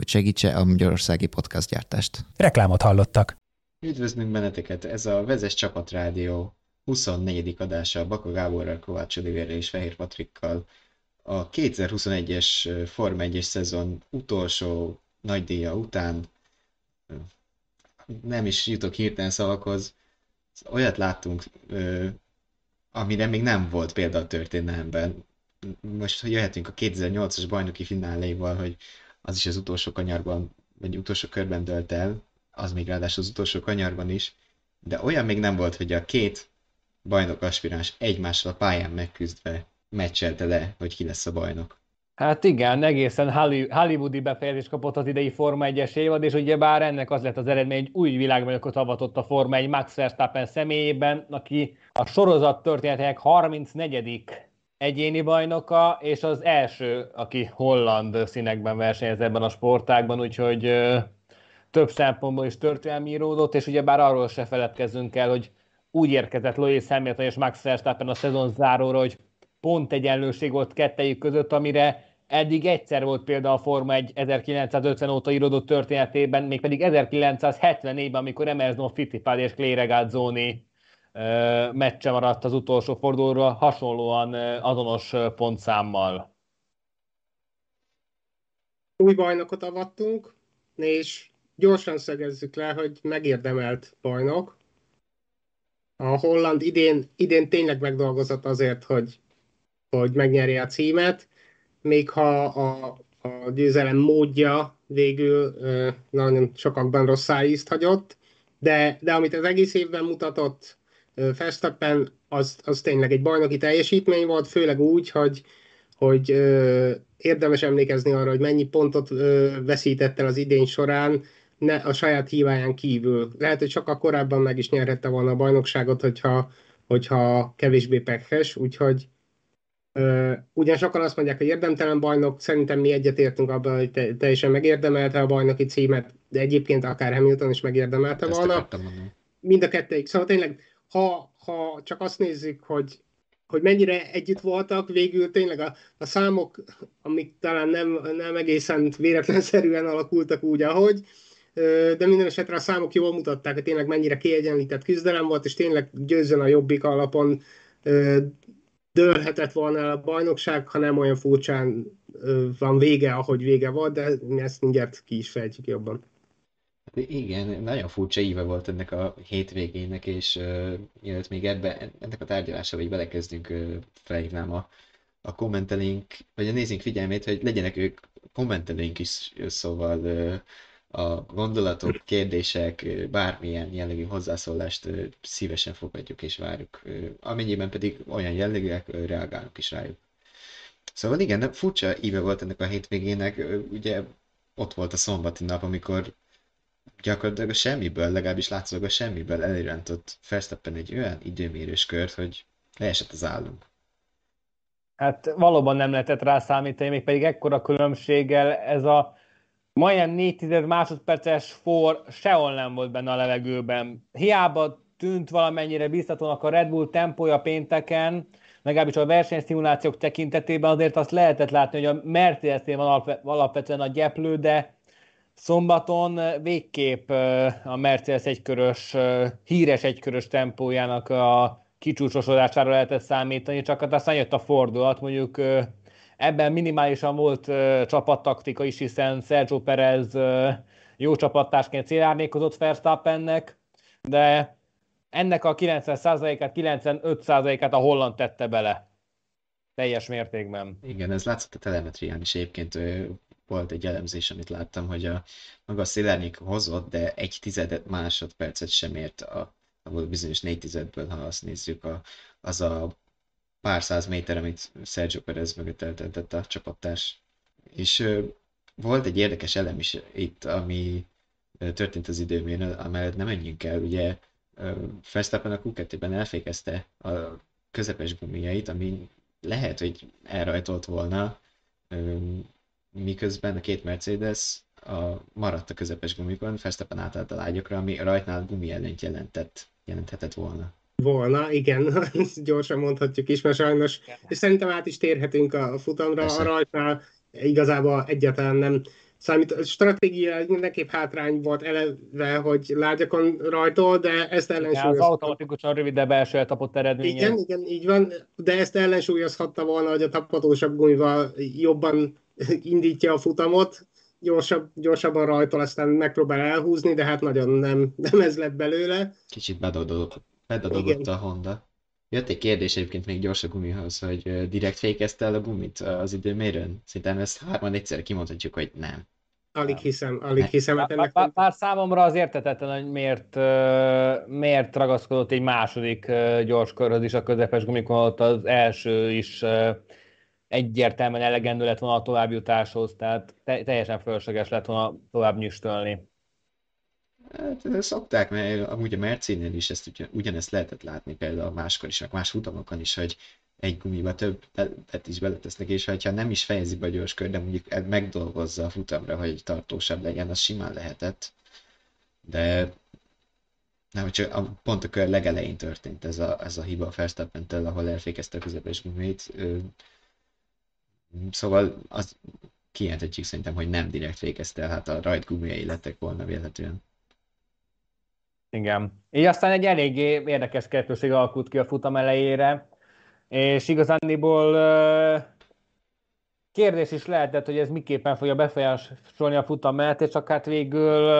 hogy segítse a magyarországi gyártást. Reklámot hallottak. Üdvözlünk benneteket, ez a Vezes Csapat Rádió 24. adása Baka Gáborral, Kovács Olivérrel és Fehér Patrikkal. A 2021-es Forma 1 szezon utolsó nagy díja után nem is jutok hirtelen szavakhoz, olyat láttunk, amire még nem volt példa a történelemben. Most jöhetünk a 2008-as bajnoki fináléval, hogy az is az utolsó kanyarban, vagy utolsó körben dölt el, az még ráadásul az utolsó kanyarban is, de olyan még nem volt, hogy a két bajnok aspiráns egymással a pályán megküzdve meccselte le, hogy ki lesz a bajnok. Hát igen, egészen hollywoodi befejezés kapott az idei Forma 1-es évad, és ugye bár ennek az lett az eredmény, hogy új világbajnokot avatott a Forma 1 Max Verstappen személyében, aki a sorozat történetének 34 egyéni bajnoka, és az első, aki holland színekben versenyez ebben a sportágban, úgyhogy ö, több szempontból is történelmi íródott, és ugye bár arról se feledkezzünk el, hogy úgy érkezett Lewis Hamilton és Max Verstappen a szezon záróra, hogy pont egyenlőség volt kettejük között, amire eddig egyszer volt példa a Forma 1 1950 óta íródott történetében, mégpedig 1974-ben, amikor Emerson Fittipaldi és Clay Regazzoni meccse maradt az utolsó fordulóra, hasonlóan azonos pontszámmal. Új bajnokot avattunk, és gyorsan szögezzük le, hogy megérdemelt bajnok. A Holland idén, idén tényleg megdolgozott azért, hogy, hogy megnyerje a címet, még ha a, a győzelem módja végül nagyon sokakban rossz ízt hagyott, de, de amit az egész évben mutatott, Verstappen az, az tényleg egy bajnoki teljesítmény volt, főleg úgy, hogy, hogy ö, érdemes emlékezni arra, hogy mennyi pontot ö, veszített el az idény során ne, a saját híváján kívül. Lehet, hogy sokkal korábban meg is nyerhette volna a bajnokságot, hogyha, hogyha kevésbé pekhes, úgyhogy ö, ugyan sokan azt mondják, hogy érdemtelen bajnok, szerintem mi egyetértünk abban, hogy te, teljesen megérdemelte a bajnoki címet, de egyébként akár Hamilton is megérdemelte Ezt volna. Mind a kettőig. Szóval tényleg ha, ha csak azt nézzük, hogy, hogy mennyire együtt voltak, végül tényleg a, a számok, amik talán nem, nem egészen véletlenszerűen alakultak úgy, ahogy, de minden esetre a számok jól mutatták, hogy tényleg mennyire kiegyenlített küzdelem volt, és tényleg győzzön a jobbik alapon dőlhetett volna el a bajnokság, ha nem olyan furcsán van vége, ahogy vége volt, de mi ezt mindjárt ki is fejtjük jobban. Igen, nagyon furcsa íve volt ennek a hétvégének, és uh, mielőtt még ebbe, ennek a tárgyalásába így belekezdünk, uh, felhívnám a, a kommentelőink, vagy a nézőink figyelmét, hogy legyenek ők kommentelőink is, szóval uh, a gondolatok, kérdések, bármilyen jellegű hozzászólást szívesen fogadjuk és várjuk. Amennyiben pedig olyan jellegűek, reagálunk is rájuk. Szóval igen, furcsa íve volt ennek a hétvégének, ugye ott volt a szombati nap, amikor gyakorlatilag a semmiből, legalábbis látszólag a semmiből elirántott Verstappen egy olyan időmérős kört, hogy leesett az állunk. Hát valóban nem lehetett rá számítani, még pedig ekkora különbséggel ez a majdnem 4 másodperces for sehol nem volt benne a levegőben. Hiába tűnt valamennyire biztatónak a Red Bull tempója pénteken, legalábbis a versenyszimulációk tekintetében azért azt lehetett látni, hogy a Mercedes-nél van alapvetően a gyeplő, de Szombaton végképp a Mercedes egykörös, híres egykörös tempójának a kicsúcsosodására lehetett számítani, csak hát aztán jött a fordulat, mondjuk ebben minimálisan volt csapattaktika is, hiszen Sergio Perez jó csapattársként célárnékozott Verstappennek, de ennek a 90%-át, 95%-át a holland tette bele teljes mértékben. Igen, ez látszott a telemetrián is egyébként volt egy elemzés, amit láttam, hogy a maga a hozott, de egy tizedet másodpercet sem ért a, a bizonyos négy tizedből, ha azt nézzük, a, az a pár száz méter, amit Sergio Perez mögött eltentett a csapattárs. És volt egy érdekes elem is itt, ami történt az időmérő, amellett nem menjünk el. Ugye Verstappen a Q2-ben elfékezte a közepes gumijait, ami lehet, hogy elrajtolt volna, miközben a két Mercedes a, maradt a közepes gumikon, Verstappen átállt a lágyokra, ami rajtnál gumi ellent jelentett, jelenthetett volna. Volna, igen, gyorsan mondhatjuk is, mert sajnos, és szerintem át is térhetünk a futamra, Persze. a rajtnál igazából egyáltalán nem számít. A stratégia mindenképp hátrány volt eleve, hogy lágyakon rajtol, de ezt ellensúlyozhatta. Az automatikusan rövidebb első etapot eredménye. Igen, igen, így van, de ezt ellensúlyozhatta volna, hogy a tapadósabb gumival jobban indítja a futamot, gyorsabb, gyorsabban rajtol, aztán megpróbál elhúzni, de hát nagyon nem, nem ez lett belőle. Kicsit bedadott, bedadott a Honda. Jött egy kérdés egyébként még gyors a gumihoz, hogy direkt fékezte el a gumit az időmérőn? Szerintem ezt hárman egyszer kimondhatjuk, hogy nem. Alig hiszem, alig hiszem. Hát ennek... bár, bár számomra az értetetlen, hogy miért, miért ragaszkodott egy második gyors körhöz is a közepes gumikon, ott az első is egyértelműen elegendő lett volna a továbbjutáshoz, tehát teljesen fölösleges lett volna tovább nyüstölni. Hát szokták, mert amúgy a Mercinél is ezt ugyan, ugyanezt lehetett látni például máskor is, más futamokon is, hogy egy gumiba többet is beletesznek, és ha nem is fejezi be a gyors kör, de mondjuk megdolgozza a futamra, hogy tartósabb legyen, az simán lehetett. De nem, csak a, pont a kör legelején történt ez a, ez a hiba a verstappen ahol elfékezte a közepes gumit. Szóval az kijelenthetjük szerintem, hogy nem direkt fékezte el, hát a rajt gumijai lettek volna véletlenül. Igen. Így aztán egy eléggé érdekes kettőség alakult ki a futam elejére, és igazándiból kérdés is lehetett, hogy ez miképpen fogja befolyásolni a futam mellett, és csak hát végül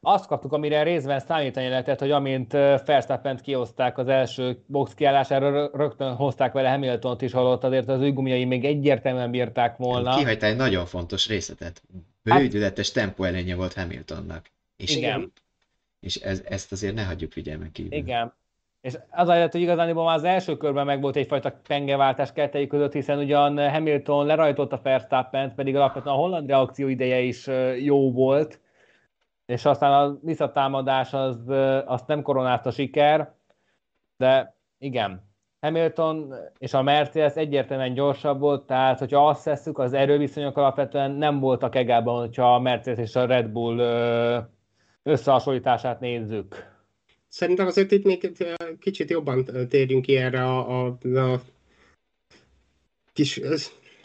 azt kaptuk, amire részben számítani lehetett, hogy amint verstappen kihozták az első box kiállására, rögtön hozták vele Hamilton-t is, holott azért az ő gumiai még egyértelműen bírták volna. Kihagytál egy nagyon fontos részletet. Bődületes hát, tempó előnye volt Hamiltonnak. És igen. És ez, ezt azért ne hagyjuk figyelmen kívül. Igen. És az a hogy igazán már az első körben meg volt egyfajta pengeváltás kettei között, hiszen ugyan Hamilton lerajtotta verstappen pedig alapvetően a holland reakció ideje is jó volt, és aztán a visszatámadás az, azt nem koronázta siker, de igen, Hamilton és a Mercedes egyértelműen gyorsabb volt, tehát hogyha azt tesszük, az erőviszonyok alapvetően nem voltak egában, hogyha a Mercedes és a Red Bull összehasonlítását nézzük. Szerintem azért itt még kicsit jobban térjünk ki erre a, a, a kis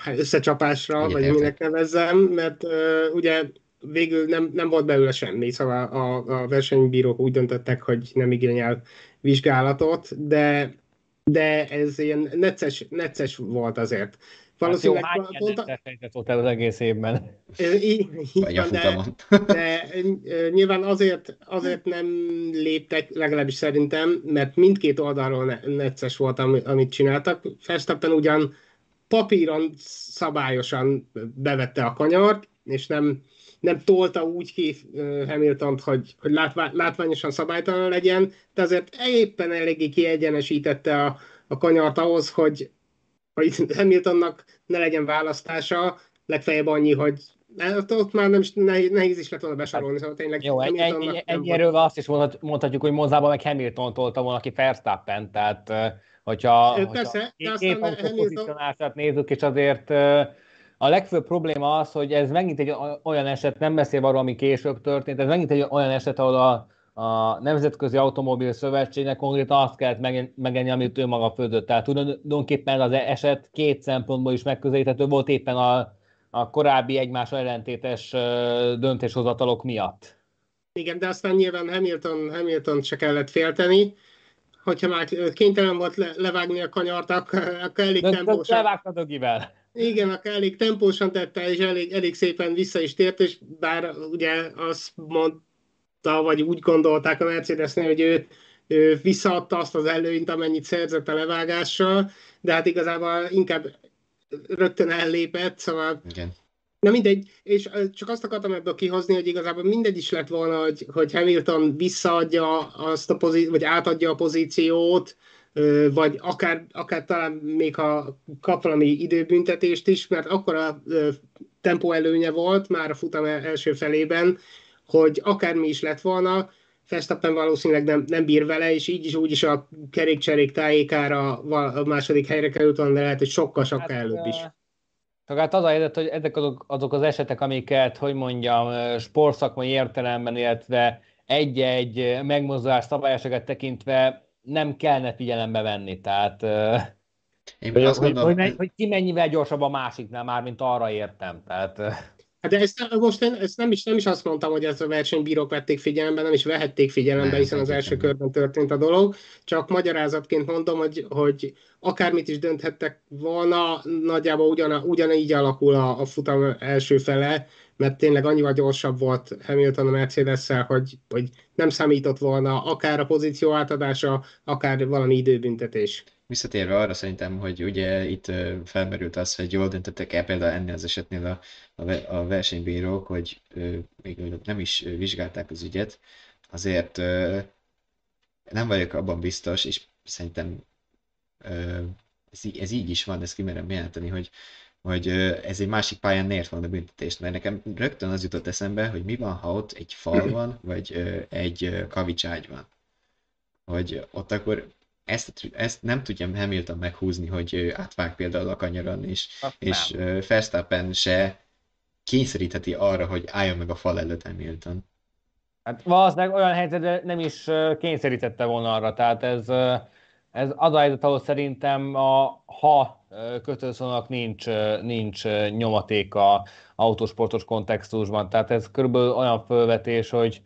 összecsapásra, Egyet vagy minek nevezzem, mert uh, ugye végül nem, nem volt belőle semmi, szóval a, a versenybírók úgy döntöttek, hogy nem igényel vizsgálatot, de, de ez ilyen necces, necces volt azért. Valószínűleg hát jó, hány pont... volt el az egész évben? Így, így van, de, de nyilván azért, azért nem léptek, legalábbis szerintem, mert mindkét oldalról ne, necces volt, amit csináltak. Verstappen ugyan papíron szabályosan bevette a kanyart, és nem, nem tolta úgy ki Hamilton, hogy, hogy látvá, látványosan szabálytalan legyen, de azért éppen eléggé kiegyenesítette a, a kanyart ahhoz, hogy, hogy Hamiltonnak ne legyen választása, legfeljebb annyi, hogy ott már nem is nehéz, nehéz is lett volna besorolni, szóval tényleg Jó, egy, egy, egy azt is mondhatjuk, hogy Monzában meg Hamilton tolta volna ki Verstappen, tehát hogyha, Persze, hogyha két pozícionálását nézzük, és azért a legfőbb probléma az, hogy ez megint egy olyan eset, nem beszél arról, ami később történt, ez megint egy olyan eset, ahol a, a Nemzetközi Automobil Szövetségnek konkrétan azt kellett megenni, amit ő maga fődött. Tehát tulajdonképpen az eset két szempontból is megközelíthető volt éppen a, a korábbi egymás ellentétes döntéshozatalok miatt. Igen, de aztán nyilván Hamilton, Hamilton se kellett félteni, hogyha már kénytelen volt le, levágni a kanyart, akkor, akkor elég tempósan... Levágta dögivel. Igen, akkor elég tempósan tette, és elég, elég szépen vissza is tért, és bár ugye azt mondta, vagy úgy gondolták a Mercedesnél, hogy ő, ő visszaadta azt az előnyt, amennyit szerzett a levágással, de hát igazából inkább rögtön ellépett, szóval Igen. Na mindegy, és csak azt akartam ebből kihozni, hogy igazából mindegy is lett volna, hogy, hogy Hamilton visszaadja azt a pozíciót, vagy átadja a pozíciót, vagy akár, akár talán még ha kap valami időbüntetést is, mert akkor a tempó előnye volt már a futam első felében, hogy akármi is lett volna, Verstappen valószínűleg nem, nem bír vele, és így is úgy is a kerékcserék tájékára a második helyre került de lehet, hogy sokkal-sokkal hát, előbb is. Csak hát az a helyzet, hogy ezek azok, azok az esetek, amiket, hogy mondjam, sportszakmai értelemben, illetve egy-egy megmozdulás szabályosokat tekintve nem kellene figyelembe venni. Tehát Én hogy, azt hogy, gondolom, hogy, hogy ki mennyivel gyorsabb a másiknál, már mint arra értem. Tehát, Hát de ezt, most én ezt nem is, nem is azt mondtam, hogy ezt a versenybírók vették figyelembe, nem is vehették figyelembe, hiszen az első körben történt a dolog. Csak magyarázatként mondom, hogy, hogy akármit is dönthettek volna, nagyjából ugyan, ugyanígy alakul a, a futam első fele, mert tényleg annyival gyorsabb volt Hamilton a mercedes hogy, hogy nem számított volna akár a pozíció átadása, akár valami időbüntetés. Visszatérve arra szerintem, hogy ugye itt felmerült az, hogy jól döntöttek el például ennél az esetnél a, a, a versenybírók, hogy még nem is vizsgálták az ügyet, azért nem vagyok abban biztos, és szerintem ez, í- ez így is van, ezt kimerem jelenteni, hogy, hogy ez egy másik pályán miért van a büntetést, mert nekem rögtön az jutott eszembe, hogy mi van, ha ott egy fal van, vagy egy kavicságy van. Hogy ott akkor ezt, ezt nem tudja Hamilton meghúzni, hogy átvág például a kanyaron, és, és Verstappen se kényszerítheti arra, hogy álljon meg a fal előtt Hamilton. Hát valószínűleg olyan helyzetben nem is kényszerítette volna arra, tehát ez, ez az a helyzet, ahol szerintem a ha kötőszónak nincs, nincs nyomatéka autósportos kontextusban, tehát ez körülbelül olyan fölvetés, hogy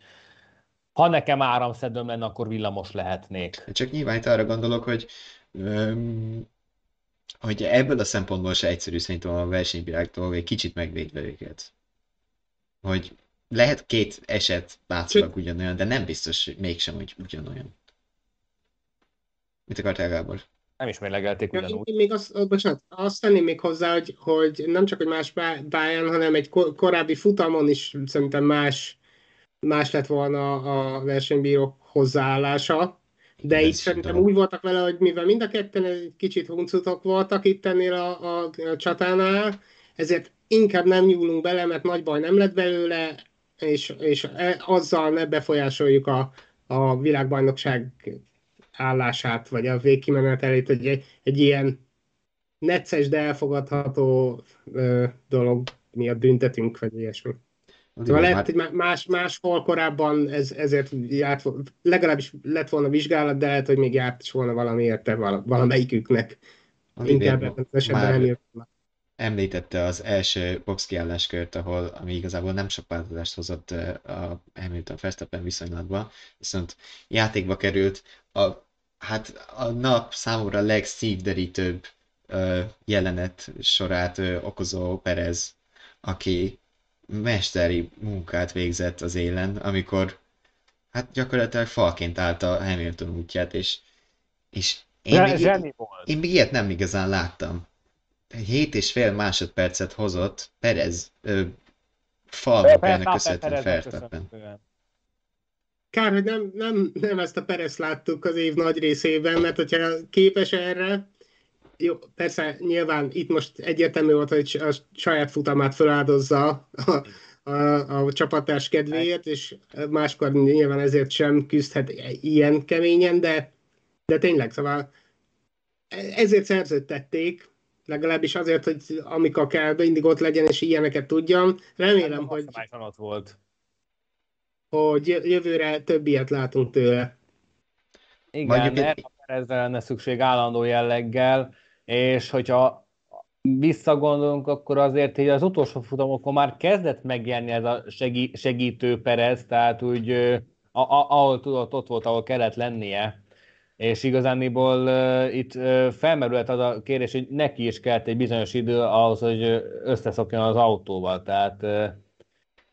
ha nekem áramszedőm lenne, akkor villamos lehetnék. Csak nyilván itt arra gondolok, hogy, öm, hogy ebből a szempontból se egyszerű szerintem a versenybíráktól egy kicsit megvédve őket. Hogy lehet két eset látszólag ugyanolyan, de nem biztos, hogy mégsem, hogy ugyanolyan. Mit akartál, Gábor? Nem is mérlegelték ugyanúgy. én még azt, oh, bocsánat, azt tenném még hozzá, hogy, hogy nem csak egy más pá- pályán, hanem egy ko- korábbi futamon is szerintem más, más lett volna a versenybírók hozzáállása. De Ez itt szerintem úgy voltak vele, hogy mivel mind a ketten egy kicsit huncutok voltak itt ennél a, a, a csatánál, ezért inkább nem nyúlunk bele, mert nagy baj nem lett belőle, és, és e- azzal ne befolyásoljuk a, a világbajnokság állását, vagy a végkimenetelét, hogy egy, egy ilyen necces, de elfogadható ö, dolog miatt büntetünk, vagy ilyesmi. Szóval lehet, hogy má- más, máshol korábban ez, ezért járt, legalábbis lett volna vizsgálat, de lehet, hogy még járt is volna valami érte vala, valamelyiküknek. Inkább ebben az esetben nem jött. volna. említette az első box kiálláskört, ahol, ami igazából nem sok változást hozott eh, a Hamilton-Verstappen viszonylatban, viszont játékba került a, hát a nap számomra legszívderítőbb ö, jelenet sorát ö, okozó Perez, aki mesteri munkát végzett az élen, amikor hát gyakorlatilag falként állt a Hamilton útját, és, és én még, volt. én még ilyet nem igazán láttam. Hét és fél másodpercet hozott Perez ö, falmunkájának köszönhetően köszönhetően. Kár, hogy nem, nem, nem ezt a Perez láttuk az év nagy részében, mert hogyha képes erre, jó, persze nyilván itt most egyértelmű volt, hogy a saját futamát feláldozza a, a, a csapattárs kedvéért, és máskor nyilván ezért sem küzdhet ilyen keményen, de, de tényleg, szóval ezért szerződtették, legalábbis azért, hogy amikor kell, mindig ott legyen, és ilyeneket tudjam. Remélem, hogy, ott volt. hogy jövőre több ilyet látunk tőle. Igen, Mondjuk a Perezre lenne szükség állandó jelleggel, és hogyha visszagondolunk, akkor azért, hogy az utolsó futamokon már kezdett megjelenni ez a segí- segítő Perez, tehát úgy, a- a- ahol tudott, ott volt, ahol kellett lennie. És igazániból uh, itt uh, felmerült az a kérdés, hogy neki is kellett egy bizonyos idő ahhoz, hogy összeszokjon az autóval. Tehát, uh,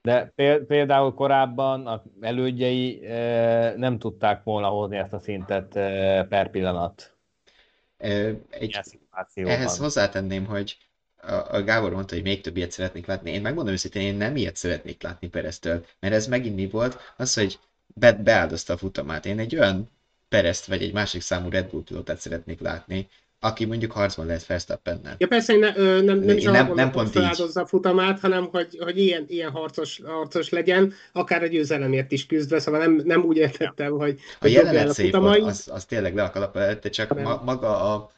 de pél- például korábban a elődjei uh, nem tudták volna hozni ezt a szintet uh, per pillanat. Egy Szituációban. Ehhez hozzátenném, hogy a, a Gábor mondta, hogy még több ilyet szeretnék látni. Én megmondom őszintén, én nem ilyet szeretnék látni Pereztől, mert ez megint mi volt? Az, hogy be, beáldozta a futamát. Én egy olyan Perezt vagy egy másik számú Red Bull pilótát szeretnék látni, aki mondjuk harcban lehet Verstappennel. Ja persze, ne, ö, nem, nem, Nem- nem, nem nem pont feláldozza a futamát, hanem hogy, hogy ilyen, ilyen harcos, harcos legyen, akár a győzelemért is küzdve, szóval nem, nem úgy értettem, hogy, A hogy jelenet a szép futamait. volt, az, az tényleg le a kalap előtte, csak Nem. ma, maga a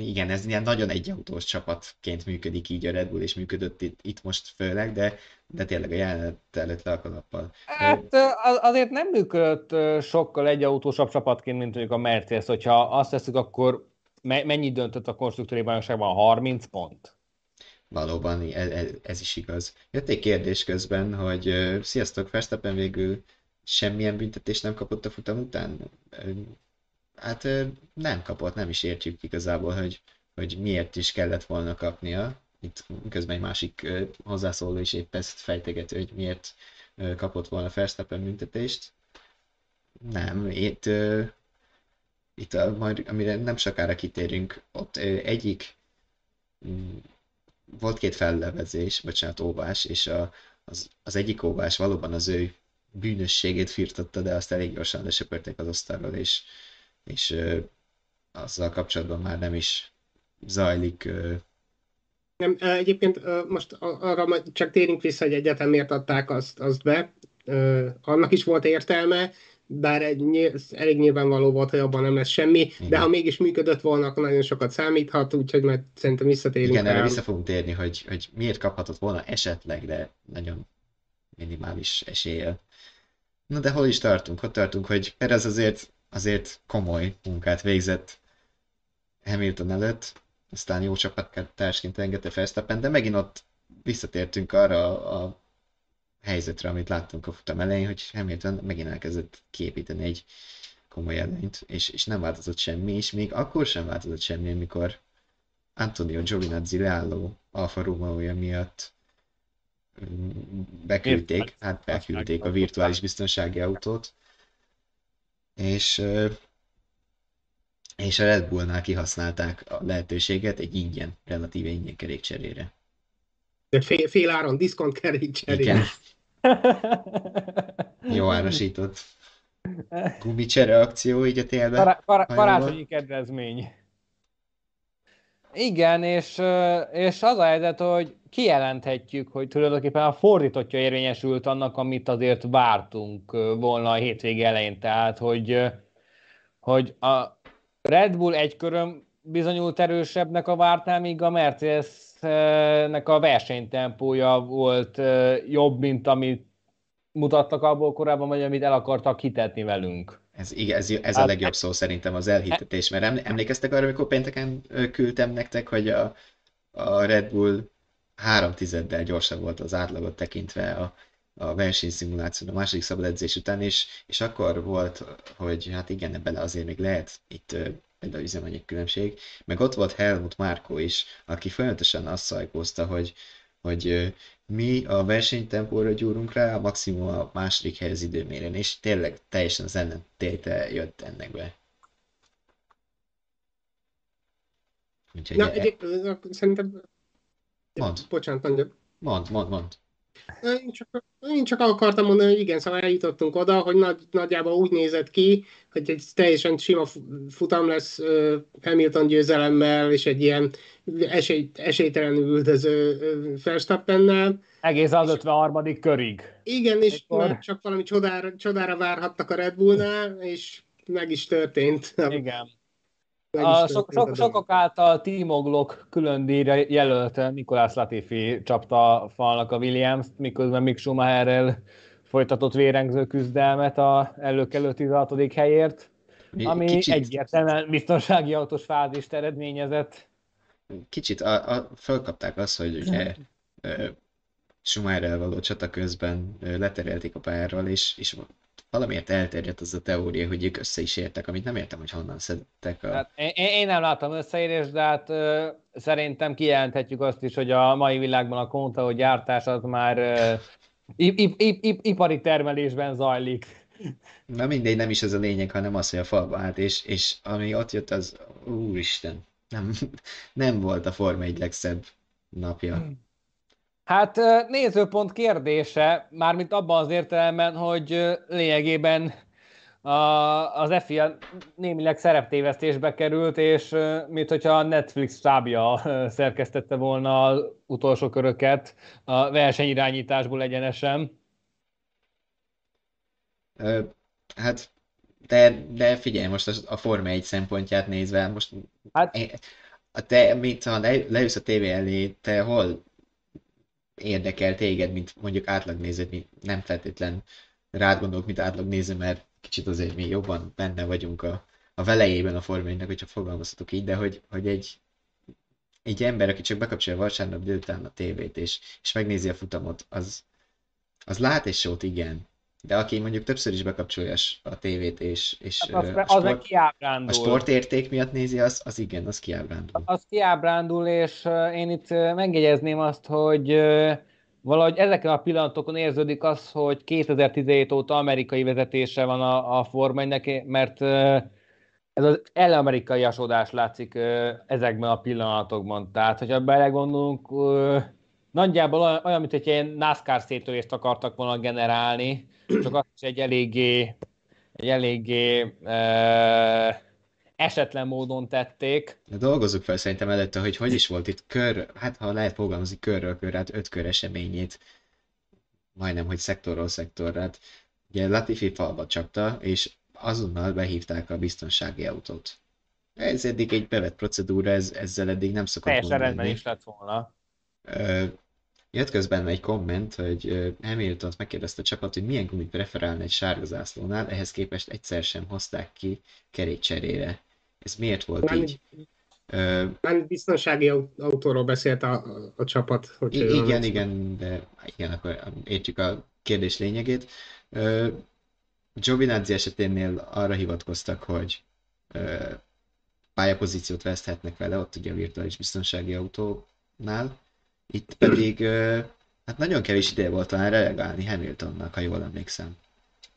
igen, ez ilyen nagyon egyautós csapatként működik így a Red Bull, és működött itt, itt most főleg, de, de tényleg a jelenet előtt le a kalappal. Hát azért nem működött sokkal egyautósabb csapatként, mint mondjuk a Mercedes, hogyha azt veszük, akkor me- mennyit döntött a konstruktúri bajnokságban? 30 pont? Valóban, ez, ez, ez is igaz. Jött egy kérdés közben, hogy sziasztok, Verstappen végül semmilyen büntetést nem kapott a futam után? Hát nem kapott, nem is értjük igazából, hogy, hogy miért is kellett volna kapnia. Itt közben egy másik hozzászóló is épp ezt fejtegető, hogy miért kapott volna Verstappen büntetést. Nem, itt, itt a, majd, amire nem sokára kitérünk, ott egyik mm, volt két fellevezés, bocsánat, óvás, és a, az, az egyik óvás valóban az ő bűnösségét firtatta, de azt elég gyorsan lesöpörték az asztalról, és, és ö, azzal kapcsolatban már nem is zajlik. Ö, Nem, egyébként most arra csak térjünk vissza, hogy egyetem miért adták azt, azt be. Ö, Annak is volt értelme, bár egy, elég nyilvánvaló volt, hogy abban nem lesz semmi, de Igen. ha mégis működött volna, akkor nagyon sokat számíthat, úgyhogy majd szerintem visszatérünk igen, erre rá. vissza fogunk térni, hogy, hogy miért kaphatott volna esetleg, de nagyon minimális eséllyel. Na de hol is tartunk? Ott tartunk, hogy Perez azért, azért komoly munkát végzett Hamilton előtt, aztán jó csapattársként engedte Verstappen, de megint ott visszatértünk arra a, helyzetre, amit láttunk a futam elején, hogy Hamilton megint elkezdett képíteni egy komoly előnyt, és, és nem változott semmi, és még akkor sem változott semmi, amikor Antonio Giovinazzi leálló Alfa romeo miatt mm, beküldték, hát beküldték a virtuális biztonsági autót, és, és a Red Bullnál kihasználták a lehetőséget egy ingyen, relatíve ingyen kerékcserére. De fél, fél áron diszkont kerék cserélni. Igen, jó árasított gumicsere akció így a télbe. Kara- kara- hajóval. karácsonyi kedvezmény. Igen, és, és az a helyzet, hogy kijelenthetjük, hogy tulajdonképpen a fordítottja érvényesült annak, amit azért vártunk volna a hétvége elején. Tehát, hogy, hogy a Red Bull egy köröm bizonyult erősebbnek a vártnál, míg a Mercedesnek a versenytempója volt jobb, mint amit mutattak abból korábban, vagy amit el akartak hitetni velünk. Ez, igen, ez, ez a Hát- legjobb szó szerintem az elhitetés, mert eml- emlékeztek arra, amikor pénteken küldtem nektek, hogy a, a Red Bull három tizeddel gyorsabb volt az átlagot tekintve a, a versenyszimuláción a második szabad edzés után, és, és akkor volt, hogy hát igen, ebben azért még lehet itt például üzemanyag különbség, meg ott volt Helmut Márkó is, aki folyamatosan azt szajkózta, hogy, hogy mi a versenytempóra gyúrunk rá, a maximum a második helyez időmérőn, és tényleg teljesen az ellentéte jött ennek be. Úgyhogy Na, e- egyéb, szerintem... Mondd. Bocsánat, mondjad. mond, mond, mond. Én csak, én csak akartam mondani, hogy igen, szóval eljutottunk oda, hogy nagy, nagyjából úgy nézett ki, hogy egy teljesen sima fu- futam lesz Hamilton győzelemmel, és egy ilyen esély, esélytelenül üldöző Verstappennel. Egész az 53. körig. Igen, és már csak valami csodára, csodára várhattak a Red Bullnál, és meg is történt. Igen. A a sokak által Timo Glock külön díjra jelölt Nikolás Latifi csapta falnak a Williams-t, miközben Mick Schumacherrel folytatott vérengző küzdelmet a előkelő 16. helyért, Mi- ami kicsit, egyértelműen biztonsági autós fázist eredményezett. kicsit a, a, fölkapták azt, hogy ugye Schumacherrel való csata közben leterelték a pályáról, és, és valamiért elterjedt az a teória, hogy ők össze is értek, amit nem értem, hogy honnan szedtek a... Hát én, én nem láttam összeérést, de hát ö, szerintem kijelenthetjük azt is, hogy a mai világban a Contao gyártás az már ö, ip, ip, ip, ip, ipari termelésben zajlik. Na mindegy, nem is ez a lényeg, hanem az, hogy a falba állt, és, és ami ott jött, az úristen, nem, nem volt a Forma egy legszebb napja. Hát nézőpont kérdése, mármint abban az értelemben, hogy lényegében az FIA némileg szereptévesztésbe került, és mint hogyha a Netflix stábja szerkesztette volna az utolsó köröket a versenyirányításból egyenesen. Hát, de, de figyelj, most a, a Forma 1 szempontját nézve, most hát, a te, mint ha le, leülsz a tévé elé, te hol érdekel téged, mint mondjuk átlagnéző, mint nem feltétlen rád gondolok, mint átlagnéző, mert kicsit azért mi jobban benne vagyunk a, a velejében a formáinak, hogyha fogalmazhatok így, de hogy, hogy egy, egy ember, aki csak bekapcsolja vasárnap délután a tévét, és, és megnézi a futamot, az, az lát egy sót, igen, de aki mondjuk többször is bekapcsolja a tévét, és, és hát az, a, sport, az a sportérték miatt nézi, az, az igen, az kiábrándul. Az kiábrándul, és én itt megjegyezném azt, hogy valahogy ezeken a pillanatokon érződik az, hogy 2017 óta amerikai vezetése van a, a Forma mert ez az el-amerikai asodás látszik ezekben a pillanatokban. Tehát, hogyha belegondolunk, nagyjából olyan, mint hogy ilyen NASCAR szétörést akartak volna generálni, csak azt is egy eléggé, egy eléggé esetlen módon tették. De dolgozzuk fel szerintem előtte, hogy hogy is volt itt kör, hát ha lehet fogalmazni körről körre, hát öt kör eseményét, majdnem, hogy szektorról szektorra. Hát ugye Latifi falba csapta, és azonnal behívták a biztonsági autót. Ez eddig egy bevett procedúra, ez, ezzel eddig nem szokott Teljesen rendben is lett volna. Jött közben egy komment, hogy Hamilton megkérdezte a csapat, hogy milyen gumit preferálna egy sárga zászlónál, ehhez képest egyszer sem hozták ki kerékcserére. Ez miért volt nem, így? Nem biztonsági autóról beszélt a, a, a csapat. Hogy igen, igen, de igen, akkor értjük a kérdés lényegét. Giovinazzi eseténél arra hivatkoztak, hogy pályapozíciót veszthetnek vele, ott ugye a virtuális biztonsági autónál. Itt pedig hát nagyon kevés ideje volt talán reagálni Hamiltonnak, ha jól emlékszem.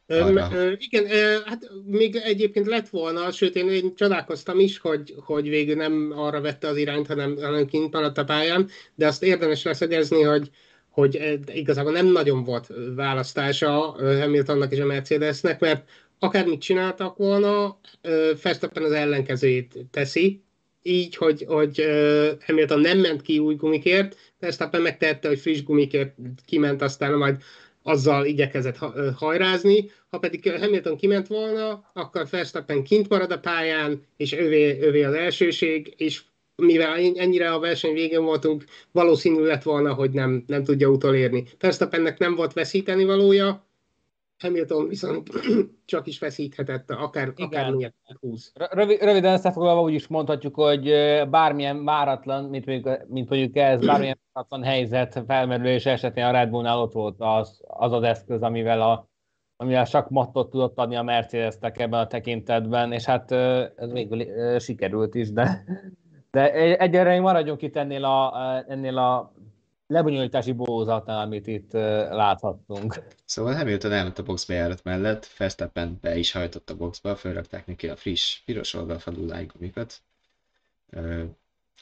Arra. Igen, hát még egyébként lett volna, sőt én, én csodálkoztam is, hogy, hogy végül nem arra vette az irányt, hanem, hanem kint maradt a pályán, de azt érdemes leszögezni, hogy, hogy igazából nem nagyon volt választása Hamiltonnak és a Mercedesnek, mert akármit csináltak volna, Verstappen az ellenkezőjét teszi, így, hogy, hogy Hamilton nem ment ki új gumikért, Verstappen megtette, hogy friss gumikért kiment, aztán majd azzal igyekezett hajrázni, ha pedig Hamilton kiment volna, akkor Verstappen kint marad a pályán, és övé, övé az elsőség, és mivel ennyire a verseny végén voltunk, valószínű lett volna, hogy nem, nem tudja utolérni. Verstappennek nem volt veszíteni valója, Hamilton viszont csak is feszíthetett, akár, akár miért húz. Rövid, röviden összefoglalva úgy is mondhatjuk, hogy bármilyen váratlan, mint mondjuk, mint mondjuk ez, bármilyen váratlan helyzet felmerülés esetén a Red Bullnál ott volt az az, az eszköz, amivel a amivel csak mattot tudott adni a Mercedesnek ebben a tekintetben, és hát ez végül sikerült is, de, de egyre maradjunk itt ennél a, ennél a lebonyolítási bózatnál, amit itt láthattunk. Szóval Hamilton elment a boxbejárat mellett, Verstappen be is hajtott a boxba, felrakták neki a friss, piros oldalfalú lájgumikat.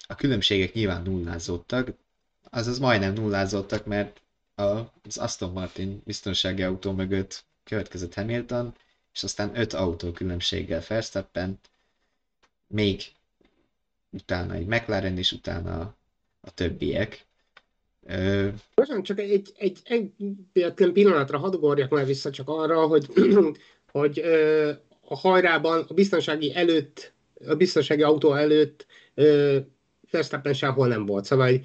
A különbségek nyilván nullázódtak, azaz majdnem nullázódtak, mert az Aston Martin biztonsági autó mögött következett Hamilton, és aztán öt autó különbséggel Verstappen, még utána egy McLaren, és utána a többiek. Bocsánat, csak egy, egy, egy, egy pillanatra hadd ugorjak már vissza csak arra, hogy, hogy a hajrában, a biztonsági előtt, a biztonsági autó előtt Verstappen sehol nem volt. Szóval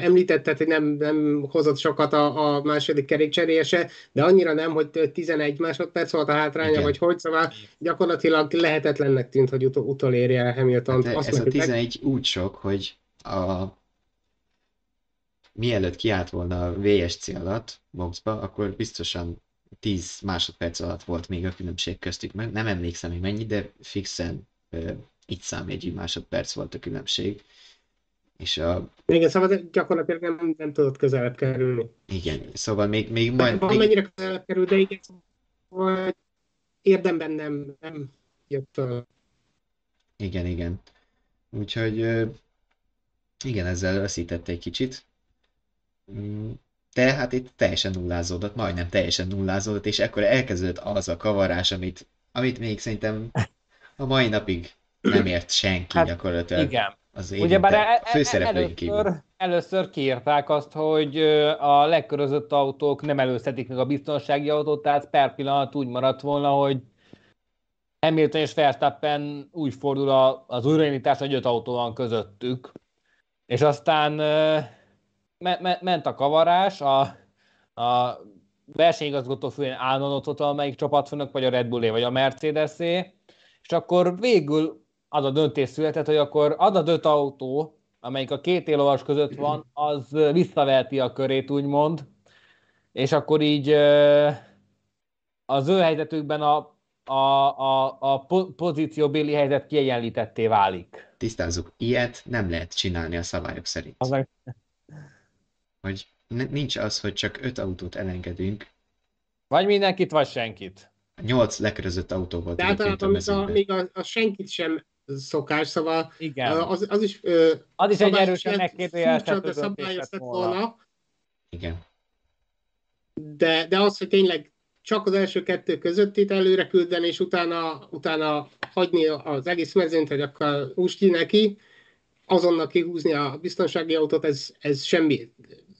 említetted, hogy nem, nem hozott sokat a, a második kerékcserése, de annyira nem, hogy 11 másodperc volt a hátránya, Igen. vagy hogy, szóval gyakorlatilag lehetetlennek tűnt, hogy utol, utolérje Hamilton. Hát ez a 11 meg... úgy sok, hogy a mielőtt kiállt volna a VSC alatt boxba, akkor biztosan 10 másodperc alatt volt még a különbség köztük, meg nem emlékszem hogy mennyi, de fixen uh, így számjegyű másodperc volt a különbség. És a... Igen, szóval gyakorlatilag nem, nem tudott közelebb kerülni. Igen, szóval még, még majd... Van még... mennyire közelebb kerül, de igen, szóval érdemben nem, nem jött fel. Igen, igen. Úgyhogy igen, ezzel veszített egy kicsit. De hát itt teljesen nullázódott, majdnem teljesen nullázódott, és ekkor elkezdődött az a kavarás, amit amit még szerintem a mai napig nem ért senki Hát, gyakorlatilag Igen. az Ugyebár érintett, e- e- főszereplőink kívül. először, először kiírták azt, hogy a legkörözött autók nem előzhetik meg a biztonsági autót, tehát per pillanat úgy maradt volna, hogy Hamilton és Verstappen úgy fordul az újraindítás, hogy öt autó van közöttük. És aztán me, me, ment a kavarás, a, a versenyigazgató főn állandóan ott volt valamelyik csapatfőnök, vagy a Red Bullé, vagy a Mercedesé, és akkor végül az a döntés született, hogy akkor az a öt autó, amelyik a két élovas között van, az visszaveheti a körét, úgymond, és akkor így az ő helyzetükben a, a, a, a po- pozícióbéli helyzet kiegyenlítetté válik. Tisztázzuk, ilyet nem lehet csinálni a szabályok szerint. Az meg, Hogy nincs az, hogy csak öt autót elengedünk, vagy mindenkit, vagy senkit. nyolc lekörözött autó volt De a általában még a, mezőnyben. még a, a senkit sem szokás, szóval Igen. az, az is ö, Az is egy erősen megkérdőjelezhető döntés volna. Igen. de, de az, hogy tényleg csak az első kettő között itt előre küldeni, és utána, utána hagyni az egész mezőnyt, hogy akkor ki neki, azonnal kihúzni a biztonsági autót, ez, ez semmi,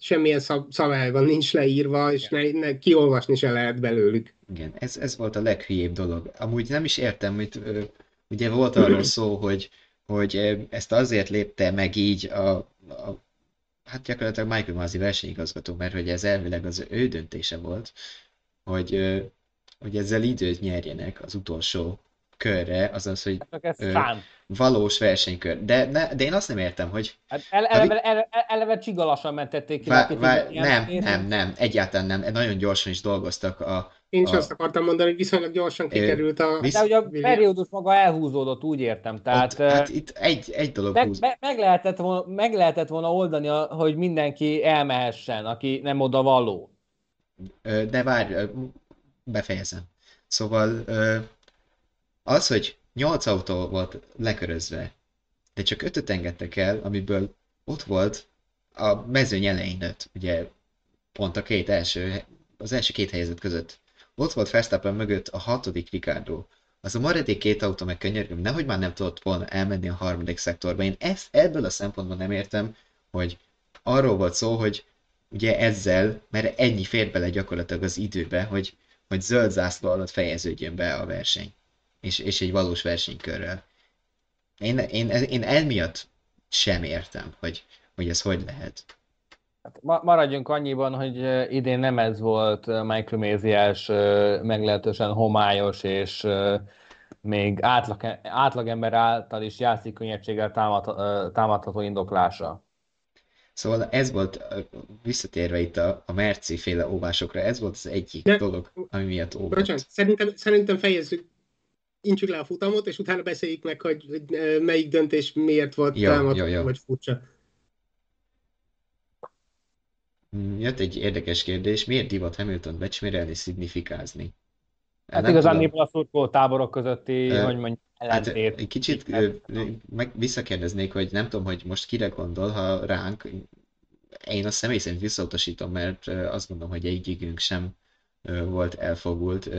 semmilyen szab, szabályban nincs leírva, és ne, ne, kiolvasni se lehet belőlük. Igen, ez, ez volt a leghülyébb dolog. Amúgy nem is értem, hogy ugye volt arról szó, hogy, hogy ezt azért lépte meg így a, a hát gyakorlatilag Michael Masi versenyigazgató, mert hogy ez elvileg az ő döntése volt, hogy, hogy ezzel időt nyerjenek az utolsó körre, azaz, hogy Csak ez Ö. valós versenykör. De, ne, de én azt nem értem, hogy Hát ele, eleve, eleve, eleve csigalasan mentették ki. vá, vá, nem, részt. nem, nem, egyáltalán nem, nagyon gyorsan is dolgoztak a, Én is A- azt akartam mondani, hogy viszonylag gyorsan kikerült a... visz- De ugye a periódus maga elhúzódott, úgy értem. Tehát ott, hát itt egy, egy dolog meg, húz. meg, meg, lehetett volna, meg lehetett volna oldani, hogy mindenki elmehessen, aki nem oda való. De várj, befejezem. Szóval az, hogy 8 autó volt lekörözve, de csak 5 engedtek el, amiből ott volt a mezőny elején öt, ugye pont a két első, az első két helyzet között. Ott volt Verstappen mögött a hatodik Ricardo. Az a maradék két autó meg könyörgöm, nehogy már nem tudott volna elmenni a harmadik szektorba. Én ezt ebből a szempontból nem értem, hogy arról volt szó, hogy ugye ezzel, mert ennyi fér bele gyakorlatilag az időbe, hogy, hogy zöld zászló alatt fejeződjön be a verseny. És, és egy valós versenykörrel. Én, én, én emiatt sem értem, hogy, hogy ez hogy lehet. Hát ma- maradjunk annyiban, hogy eh, idén nem ez volt eh, Michael Méziás eh, meglehetősen homályos és még átlag, átlagember által is játszik könnyedséggel támad, támadható indoklása. Szóval ez volt, visszatérve itt a, a Merci féle óvásokra, ez volt az egyik De- dolog, ami miatt óvott. Bocsánat, szerintem, szerintem fejezzük, intsük le a futamot, és utána beszéljük meg, hogy, hogy melyik döntés miért volt Jó, támadható, jó, jó. vagy furcsa. Mm, Jött egy érdekes kérdés, miért divat Hamilton becsmérelni, szignifikázni? Hát Nem igazán a szurkoló táborok közötti, Ö, hogy mondjuk, Hát ellentét. egy kicsit ö, meg visszakérdeznék, hogy nem tudom, hogy most kire gondol, ha ránk. Én azt személy szerint visszautasítom, mert azt gondolom, hogy egyikünk sem volt elfogult.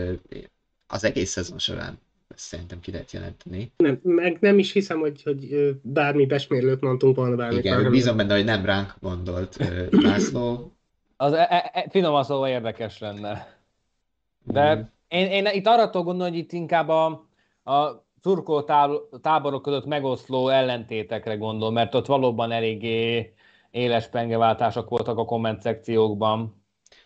Az egész szezon során ezt szerintem ki lehet jelenteni. Nem, meg nem is hiszem, hogy, hogy bármi besmérlőt mondtunk volna bármikor. Igen, bízom benne, hogy nem ránk gondolt László. Az e, e, e, finoman szóval érdekes lenne. De Mm, én, én itt arra tudok gondolni, hogy itt inkább a, a táb- táborok között megoszló ellentétekre gondol, mert ott valóban eléggé éles pengeváltások voltak a komment szekciókban.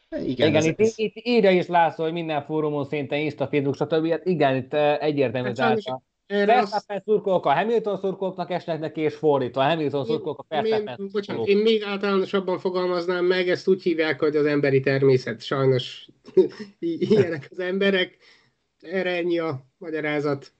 Igen, Igen, itt, ez, itt írja is László, hogy minden fórumon szinte Insta, Facebook, stb. Hát igen, itt eh, egyértelmű, Hát tehát sajnos a Erre azt, Verstappen szurkolók a Hamilton szurkolóknak esnek neki, és fordítva. A Hamilton szurkolók a Verstappen én, bocsánat, én még általánosabban fogalmaznám meg, ezt úgy hívják, hogy az emberi természet. Sajnos ilyenek az emberek. Erre ennyi a magyarázat.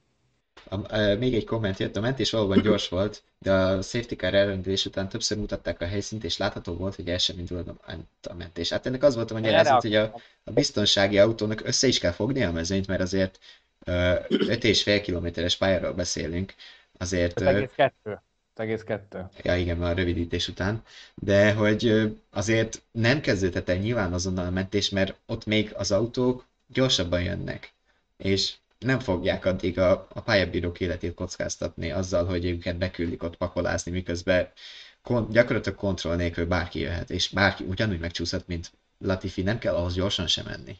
A, a, még egy komment jött, a mentés valóban gyors volt, de a safety car elrendelés után többször mutatták a helyszínt, és látható volt, hogy el sem indul a, mentés. Hát ennek az volt a magyarázat, hogy a, a biztonsági autónak össze is kell fogni a mezőnyt, mert azért ö, 5,5 kilométeres pályáról beszélünk, azért, Az ö, egész kettő. Az egész kettő. ja igen, már a rövidítés után, de hogy azért nem kezdődhet el nyilván azonnal a mentés, mert ott még az autók gyorsabban jönnek, és nem fogják addig a, a pályabírók életét kockáztatni azzal, hogy őket beküldik ott pakolázni, miközben kon, gyakorlatilag kontroll nélkül bárki jöhet, és bárki ugyanúgy megcsúszhat, mint Latifi, nem kell ahhoz gyorsan sem menni.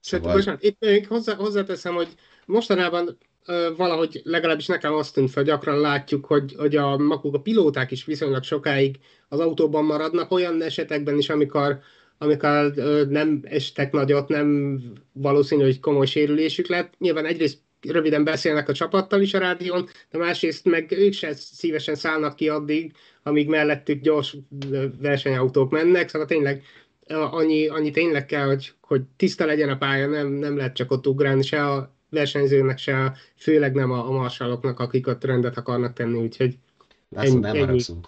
Szóval... Bocsánat, itt még hozzá, hozzáteszem, hogy mostanában valahogy legalábbis nekem azt tűnt fel, gyakran látjuk, hogy, hogy a maguk a pilóták is viszonylag sokáig az autóban maradnak, olyan esetekben is, amikor, amikor nem estek nagyot, nem valószínű, hogy komoly sérülésük lett. Nyilván egyrészt röviden beszélnek a csapattal is a rádión, de másrészt meg ők se szívesen szállnak ki addig, amíg mellettük gyors versenyautók mennek, szóval tényleg annyi, annyi tényleg kell, hogy, hogy tiszta legyen a pálya, nem, nem lehet csak ott ugrálni, se a versenyzőnek, se főleg nem a, a marsaloknak, akik ott rendet akarnak tenni, úgyhogy László, ennyi, nem ennyi. haragszunk.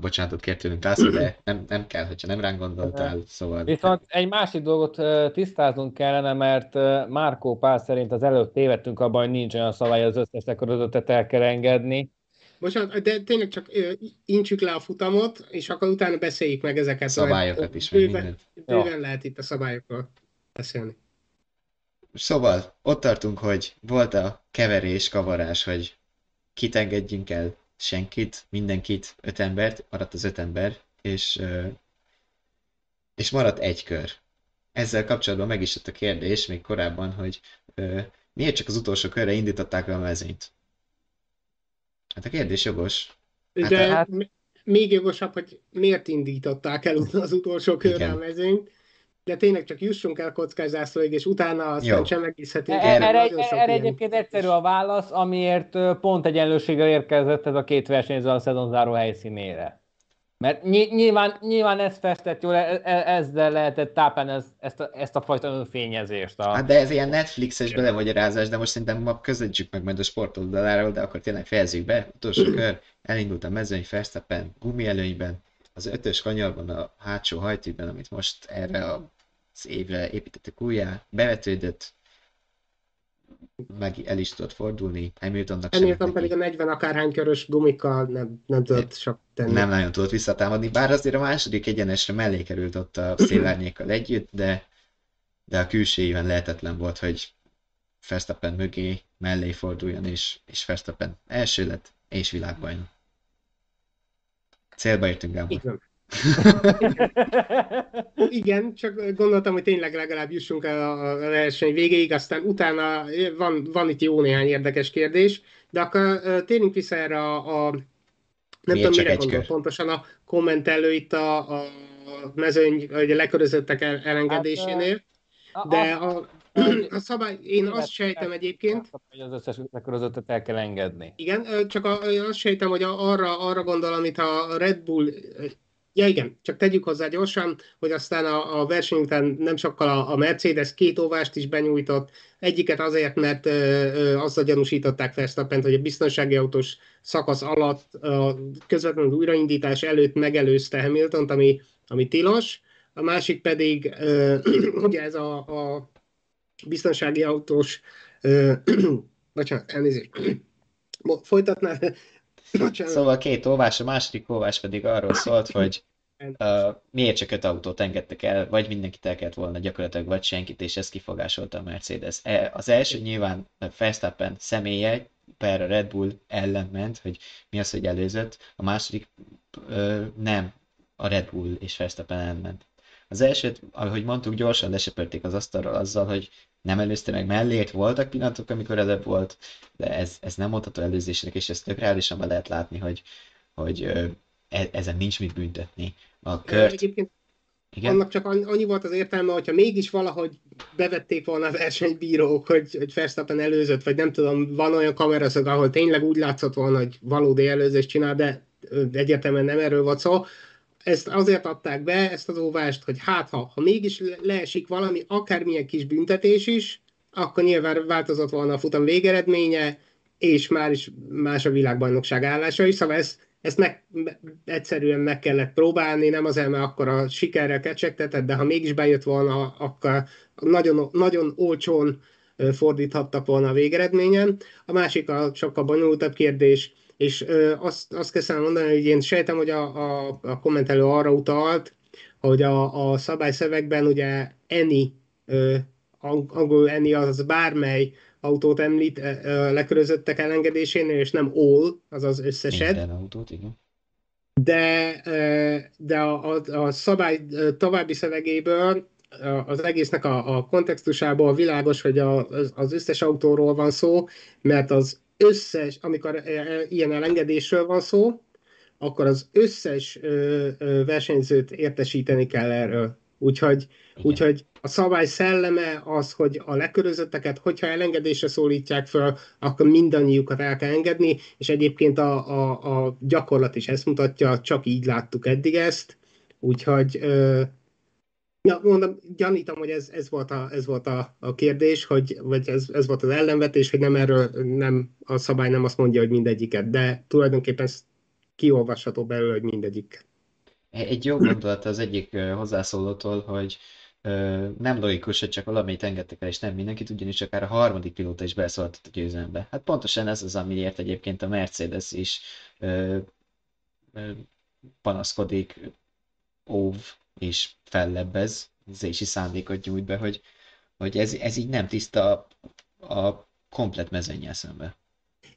Bocsánatot kért tőlünk, László, de nem, nem kell, hogyha nem ránk gondoltál, szóval... Viszont egy másik dolgot tisztáznunk kellene, mert Márkó Pál szerint az előtt tévedtünk abban, hogy nincs olyan szabály, az összes lekörözöttet el kell engedni. Bocsánat, de tényleg csak intsük le a futamot, és akkor utána beszéljük meg ezeket. Szabályokat is, bőven, meg mindent. Bőven lehet itt a szabályokról beszélni. Szóval ott tartunk, hogy volt a keverés, kavarás, hogy kit engedjünk el, senkit, mindenkit, öt embert, maradt az öt ember, és, és maradt egy kör. Ezzel kapcsolatban meg is jött a kérdés még korábban, hogy miért csak az utolsó körre indították a mezőnyt. Hát a kérdés jogos. Hát De hát... még jogosabb, hogy miért indították el az utolsó körre a mezőnyt de tényleg csak jussunk el kockázászlóig, és utána aztán csemegészhetünk. Erre, erre, erre egyébként egyszerű a válasz, amiért pont egyenlőséggel érkezett ez a két versenyző a szezonzáró helyszínére. Mert nyilván, nyilván ez festett jól, e, e, ezzel lehetett tápán ez, ezt, a, ezt a fajta önfényezést. A... Hát de ez ilyen Netflixes belemagyarázás, de most szerintem ma közöttjük meg majd a sportoldaláról, de akkor tényleg fejezzük be. Utolsó kör, elindult a mezőny Verstappen előnyben, az ötös kanyarban a hátsó hajtűben, amit most erre a évre építettek újjá, bevetődött, meg el is tudott fordulni, Hamiltonnak sem. Hamilton pedig a 40 akárhány körös gumikkal nem, nem tudott sok tenni. Nem nagyon tudott visszatámadni, bár azért a második egyenesre mellé került ott a szélárnyékkal együtt, de, de a külsőjében lehetetlen volt, hogy Verstappen mögé mellé forduljon, és, és Verstappen első lett, és világbajnok. Célba értünk, Gábor. Igen, csak gondoltam, hogy tényleg legalább jussunk el a verseny végéig, aztán utána van, van itt jó néhány érdekes kérdés, de akkor térjünk vissza erre a, a nem Miért tudom, mire gondol pontosan a kommentelő itt a, a mezőny, vagy a lekörözöttek el, elengedésénél, hát, de a, a szabály, én azt sejtem egyébként... Hogy az összes lekörözöttet el kell engedni. Igen, csak azt sejtem, hogy arra, arra gondol, amit a Red Bull Ja igen, csak tegyük hozzá gyorsan, hogy aztán a, a verseny után nem sokkal a, a Mercedes két óvást is benyújtott, egyiket azért, mert ö, ö, azzal gyanúsították Verstappent, hogy a biztonsági autós szakasz alatt a közvetlenül újraindítás előtt megelőzte Hamilton, ami, ami tilos, a másik pedig ö, ugye ez a, a biztonsági autós ö, bocsánat, elnézést, folytatná, Bocsánat. Szóval két óvás, a második óvás pedig arról szólt, hogy uh, miért csak öt autót engedtek el, vagy mindenkit el kellett volna gyakorlatilag, vagy senkit, és ezt kifogásolta a Mercedes. E, az első nyilván Verstappen személye per a Red Bull ellen ment, hogy mi az, hogy előzött, a második uh, nem a Red Bull és Verstappen ellen ment. Az elsőt, ahogy mondtuk, gyorsan lesöpörték az asztalról azzal, hogy nem előzte meg mellét, voltak pillanatok, amikor előbb volt, de ez, ez nem mondható előzésnek, és ezt tök reálisan be lehet látni, hogy, hogy e, ezen nincs mit büntetni. A kört... Egyébként igen? Annak csak annyi volt az értelme, hogyha mégis valahogy bevették volna a versenybírók, hogy, hogy Verstappen előzött, vagy nem tudom, van olyan kameraszög, ahol tényleg úgy látszott volna, hogy valódi előzést csinál, de egyértelműen nem erről volt szó, ezt azért adták be, ezt az óvást, hogy hát ha, ha mégis leesik valami, akármilyen kis büntetés is, akkor nyilván változott volna a futam végeredménye, és már is más a világbajnokság állása is, szóval ezt, ezt meg, egyszerűen meg kellett próbálni, nem azért, mert akkor a sikerrel kecsegtetett, de ha mégis bejött volna, akkor nagyon, nagyon olcsón fordíthattak volna a végeredményen. A másik a sokkal bonyolultabb kérdés, és azt, azt kezdtem mondani, hogy én sejtem, hogy a, a, a kommentelő arra utalt, hogy a, a szabályszövegben ugye ö, angol enni az bármely autót említ lekörözöttek elengedésénél, és nem all, azaz összeset. Minden autót, igen. De, de a, a, a szabály további szövegéből az egésznek a, a kontextusából világos, hogy a, az összes autóról van szó, mert az összes, amikor ilyen elengedésről van szó, akkor az összes ö, ö, versenyzőt értesíteni kell erről. Úgyhogy, úgyhogy a szabály szelleme az, hogy a lekörözötteket, hogyha elengedésre szólítják föl, akkor mindannyiukat el kell engedni, és egyébként a, a, a gyakorlat is ezt mutatja, csak így láttuk eddig ezt, úgyhogy ö, Ja, mondom, gyanítom, hogy ez, ez volt, a, ez volt a, a kérdés, hogy, vagy ez, ez volt az ellenvetés, hogy nem erről, nem, a szabály nem azt mondja, hogy mindegyiket, de tulajdonképpen kiolvasható belőle, hogy mindegyik. Egy jó gondolat az egyik hozzászólótól, hogy nem logikus, hogy csak valamit engedtek el, és nem mindenkit, ugyanis akár a harmadik pilóta is beszólhatott a győzelembe. Hát pontosan ez az, amiért egyébként a Mercedes is ö, ö, panaszkodik, óv és fellebbez, zési szándékot nyújt be, hogy, hogy ez, ez így nem tiszta a, a komplet mezőnyel szembe.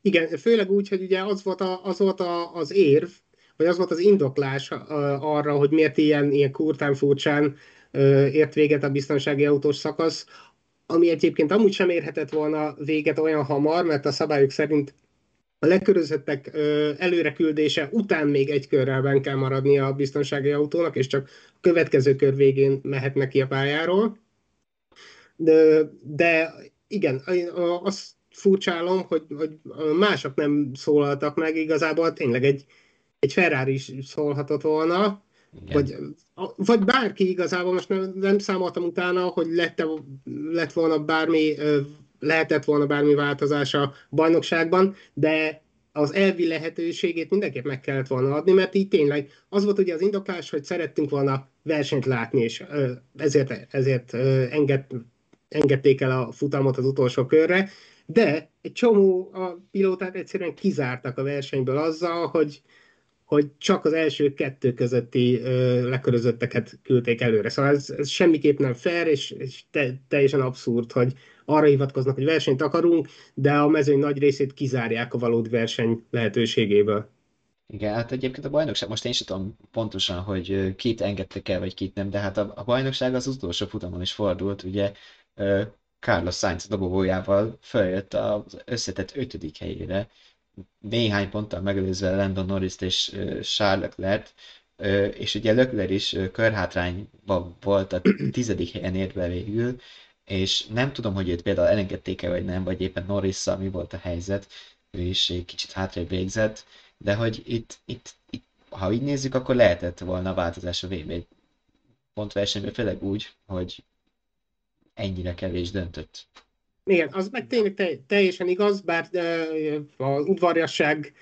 Igen, főleg úgy, hogy ugye az volt, a, az, volt a, az érv, vagy az volt az indoklás arra, hogy miért ilyen, ilyen kurtán furcsán ért véget a biztonsági autós szakasz, ami egyébként amúgy sem érhetett volna véget olyan hamar, mert a szabályok szerint a lekörözöttek előreküldése után még egy körrel ben kell maradni a biztonsági autónak, és csak a következő kör végén mehet neki a pályáról. De, de igen, azt furcsálom, hogy, hogy mások nem szólaltak meg, igazából tényleg egy, egy Ferrari is szólhatott volna, vagy, vagy bárki igazából, most nem, nem számoltam utána, hogy lett, lett volna bármi, lehetett volna bármi változás a bajnokságban, de az elvi lehetőségét mindenképp meg kellett volna adni, mert így tényleg az volt ugye az indoklás, hogy szerettünk volna versenyt látni, és ezért, ezért enged, engedték el a futamot az utolsó körre, de egy csomó a pilótát egyszerűen kizártak a versenyből azzal, hogy, hogy csak az első kettő közötti lekörözötteket küldték előre. Szóval ez, ez semmiképp nem fair, és, és te, teljesen abszurd, hogy arra hivatkoznak, hogy versenyt akarunk, de a mezőny nagy részét kizárják a valódi verseny lehetőségéből. Igen, hát egyébként a bajnokság, most én sem tudom pontosan, hogy kit engedtek el, vagy kit nem, de hát a, a bajnokság az utolsó futamon is fordult, ugye Carlos Sainz dobogójával följött az összetett ötödik helyére, néhány ponttal megelőzve Landon norris és Charles Leclerc, és ugye Leclerc is körhátrányban volt, a tizedik helyen ért be végül, és nem tudom, hogy őt például elengedték-e, vagy nem, vagy éppen norris mi volt a helyzet, ő is egy kicsit hátrébb végzett, de hogy itt, itt, itt ha így nézzük, akkor lehetett volna változás a VB pontversenyben, főleg úgy, hogy ennyire kevés döntött. Igen, az meg tényleg te, teljesen igaz, bár az udvarjasság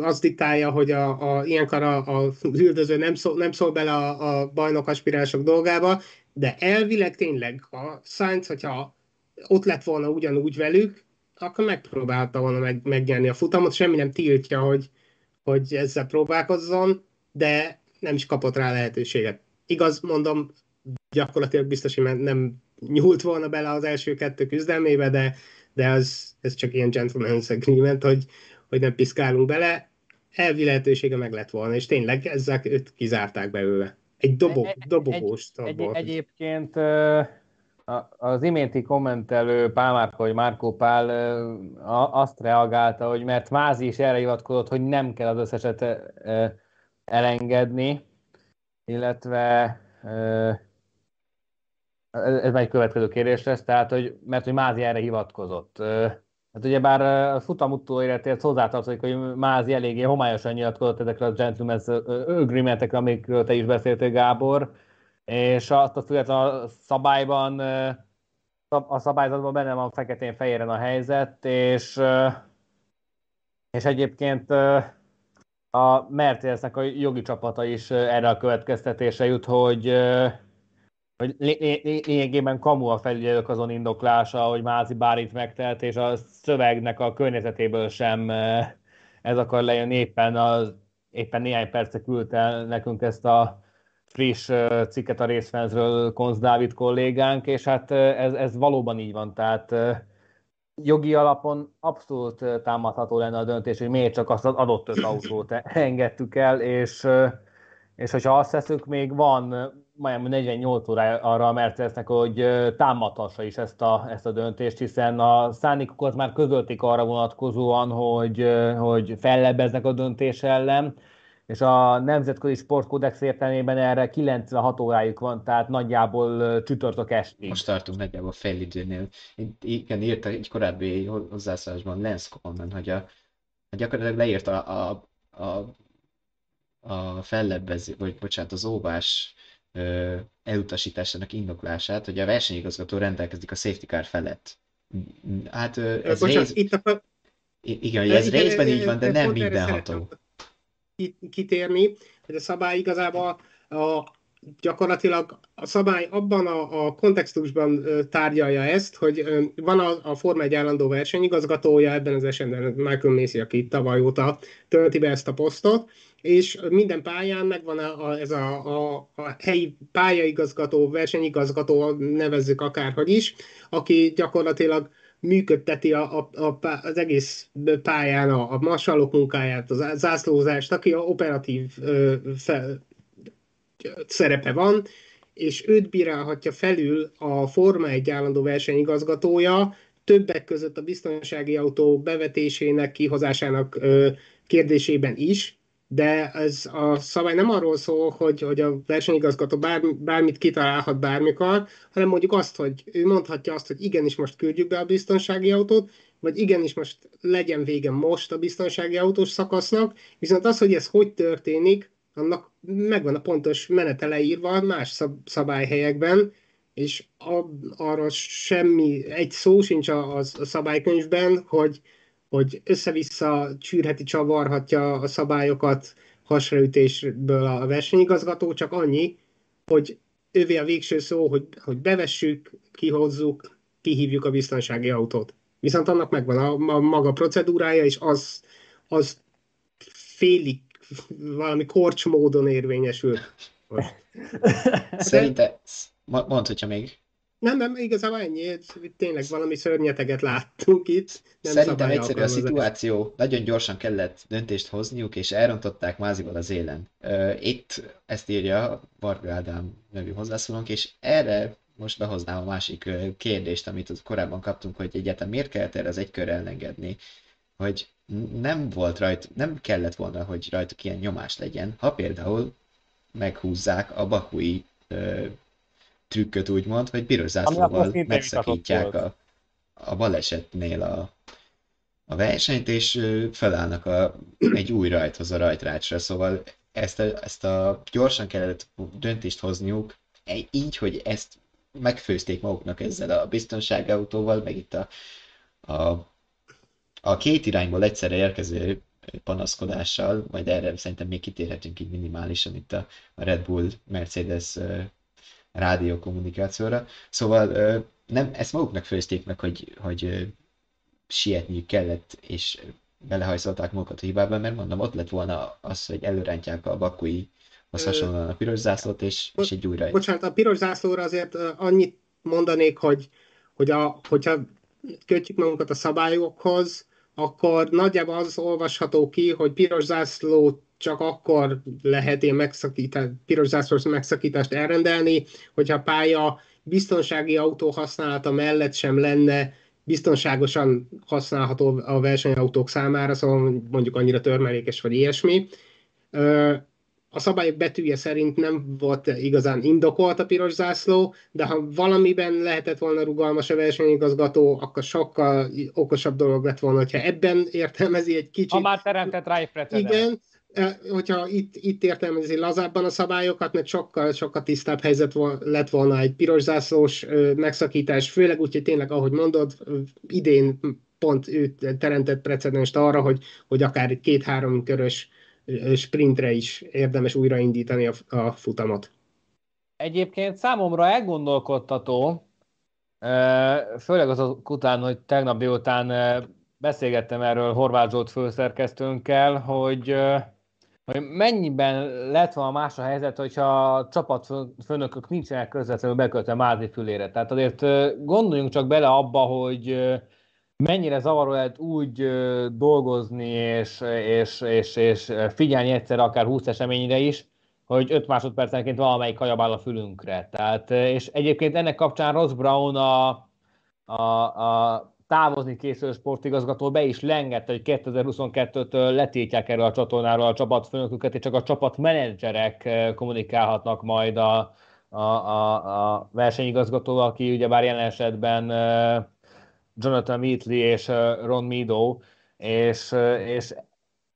az diktálja, hogy a, a, ilyenkor a, a üldöző nem szól, nem szól bele a, a bajnok aspirások dolgába, de elvileg tényleg a Sainz, hogyha ott lett volna ugyanúgy velük, akkor megpróbálta volna meg, megnyerni a futamot, semmi nem tiltja, hogy, hogy ezzel próbálkozzon, de nem is kapott rá lehetőséget. Igaz, mondom, gyakorlatilag biztos, hogy nem nyúlt volna bele az első kettő küzdelmébe, de, de az, ez csak ilyen gentleman's agreement, hogy, hogy nem piszkálunk bele. Elvi lehetősége meg lett volna, és tényleg ezzel őt kizárták belőle. Egy dobo, dobogós egy, egy, Egyébként az iménti kommentelő Pál Márka, vagy Márkó Pál azt reagálta, hogy mert Mázi is erre hivatkozott, hogy nem kell az összeset elengedni, illetve ez már egy következő kérdés lesz, tehát, hogy, mert hogy Mázi erre hivatkozott. Hát ugye bár a futam utóéletért hozzátartozik, hogy Mázi eléggé homályosan nyilatkozott ezekre a gentleman's agreementekre, amikről te is beszéltél, Gábor, és azt azt illetve a szabályban, a szabályzatban benne van feketén-fehéren a helyzet, és, és egyébként a Mercedesnek a jogi csapata is erre a következtetése jut, hogy hogy lényegében kamu a felügyelők azon indoklása, hogy Mázi bár itt megtelt, és a szövegnek a környezetéből sem ez akar lejönni, éppen, az, éppen néhány perce küldte nekünk ezt a friss cikket a részfenzről Konz Dávid kollégánk, és hát ez, ez valóban így van, tehát jogi alapon abszolút támadható lenne a döntés, hogy miért csak azt az adott öt autót engedtük el, és, és hogyha azt teszünk, még van majdnem 48 óra arra a Mercedesnek, hogy támadhassa is ezt a, ezt a döntést, hiszen a szándékokat már közölték arra vonatkozóan, hogy, hogy fellebbeznek a döntés ellen, és a Nemzetközi Sportkódex értelmében erre 96 órájuk van, tehát nagyjából csütörtök estig. Most tartunk nagyjából fél időnél. Igen, írta egy korábbi hozzászólásban Lance Coleman, hogy a, gyakorlatilag leírta a, a, a, a fellebbező, vagy bocsánat, az óvás elutasításának indoklását, hogy a versenyigazgató rendelkezik a safety car felett. Hát ez Bocsánat, rész... itt a... Igen, ez igen, részben így van, de nem mindenható kitérni, hogy a szabály igazából a, gyakorlatilag a szabály abban a, a kontextusban tárgyalja ezt, hogy van a, a Forma 1 állandó versenyigazgatója, ebben az esetben Michael Macy, aki tavaly óta tölti be ezt a posztot, és minden pályán megvan a, a, ez a, a, a helyi pályaigazgató, versenyigazgató, nevezzük akárhogy is, aki gyakorlatilag működteti a, a, a, az egész pályán a, a masalok munkáját, az zászlózást, aki a operatív ö, fel, szerepe van, és őt bírálhatja felül a Forma 1 állandó versenyigazgatója, többek között a biztonsági autó bevetésének, kihozásának ö, kérdésében is, de ez a szabály nem arról szól, hogy, hogy a versenyigazgató bár, bármit kitalálhat bármikor, hanem mondjuk azt, hogy ő mondhatja azt, hogy igenis most küldjük be a biztonsági autót, vagy igenis most legyen vége most a biztonsági autós szakasznak, viszont az, hogy ez hogy történik, annak megvan a pontos menete leírva más szab- szabályhelyekben, és a, semmi, egy szó sincs a, a szabálykönyvben, hogy hogy össze-vissza csűrheti, csavarhatja a szabályokat hasraütésből a versenyigazgató, csak annyi, hogy ővé a végső szó, hogy, hogy bevessük, kihozzuk, kihívjuk a biztonsági autót. Viszont annak megvan a, a maga procedúrája, és az, az félig valami korcs módon érvényesül. Szerintem, mondd, még nem, nem, igazából ennyi, tényleg valami szörnyeteget láttunk itt. Nem Szerintem egyszerű a szituáció, nagyon gyorsan kellett döntést hozniuk, és elrontották mázival az élen. Itt ezt írja Varga Ádám nevű hozzászólónk, és erre most behoznám a másik kérdést, amit korábban kaptunk, hogy egyetem miért kellett erre az egy kör elengedni, hogy nem volt rajt, nem kellett volna, hogy rajtuk ilyen nyomás legyen, ha például meghúzzák a bakui trükköt úgymond, hogy piros zászlóval megszakítják a, a balesetnél a, a versenyt, és felállnak a, egy új rajthoz a rajtrácsra, szóval ezt a, ezt a gyorsan kellett döntést hozniuk, így, hogy ezt megfőzték maguknak ezzel a biztonsági autóval, meg itt a, a, a két irányból egyszerre érkező panaszkodással, majd erre szerintem még kitérhetünk így minimálisan itt a, a Red Bull Mercedes rádiókommunikációra. Szóval nem, ezt maguknak főzték meg, hogy, hogy sietniük kellett, és belehajszolták magukat a hibába, mert mondom, ott lett volna az, hogy előrántják a bakui az hasonlóan a piros zászlót, és, és egy újra. Bocsánat, a piros zászlóra azért annyit mondanék, hogy, hogy a, hogyha kötjük magunkat a szabályokhoz, akkor nagyjából az olvasható ki, hogy piros zászlót csak akkor lehet én megszakítást, piros zászlós megszakítást elrendelni, hogyha a pálya biztonsági autó használata mellett sem lenne biztonságosan használható a versenyautók számára, szóval mondjuk annyira törmelékes vagy ilyesmi. A szabályok betűje szerint nem volt igazán indokolt a piros zászló, de ha valamiben lehetett volna rugalmas a versenyigazgató, akkor sokkal okosabb dolog lett volna, hogyha ebben értelmezi egy kicsit. Ha már teremtett rá egy precedens. Igen, hogyha itt, itt értelmezi lazábban a szabályokat, mert sokkal, sokkal tisztább helyzet lett volna egy piros zászlós megszakítás, főleg úgy, hogy tényleg, ahogy mondod, idén pont ő teremtett precedenst arra, hogy, hogy akár két-három körös sprintre is érdemes újraindítani a, a futamot. Egyébként számomra elgondolkodtató, főleg az után, hogy tegnap délután beszélgettem erről Horváth Zsolt főszerkesztőnkkel, hogy hogy mennyiben lett volna más a helyzet, hogyha a csapatfőnökök nincsenek közvetlenül bekötve Mázi fülére. Tehát azért gondoljunk csak bele abba, hogy mennyire zavaró lehet úgy dolgozni és, és, és, és figyelni egyszer akár 20 eseményre is, hogy 5 másodpercenként valamelyik kajabál a fülünkre. Tehát, és egyébként ennek kapcsán Ross Brown a, a, a távozni készülő sportigazgató be is lengette, hogy 2022-től letiltják erről a csatornáról a csapatfőnöküket, és csak a csapatmenedzserek kommunikálhatnak majd a, a, a, a versenyigazgató, aki ugyebár jelen esetben Jonathan Wheatley és Ron Meadow, és, és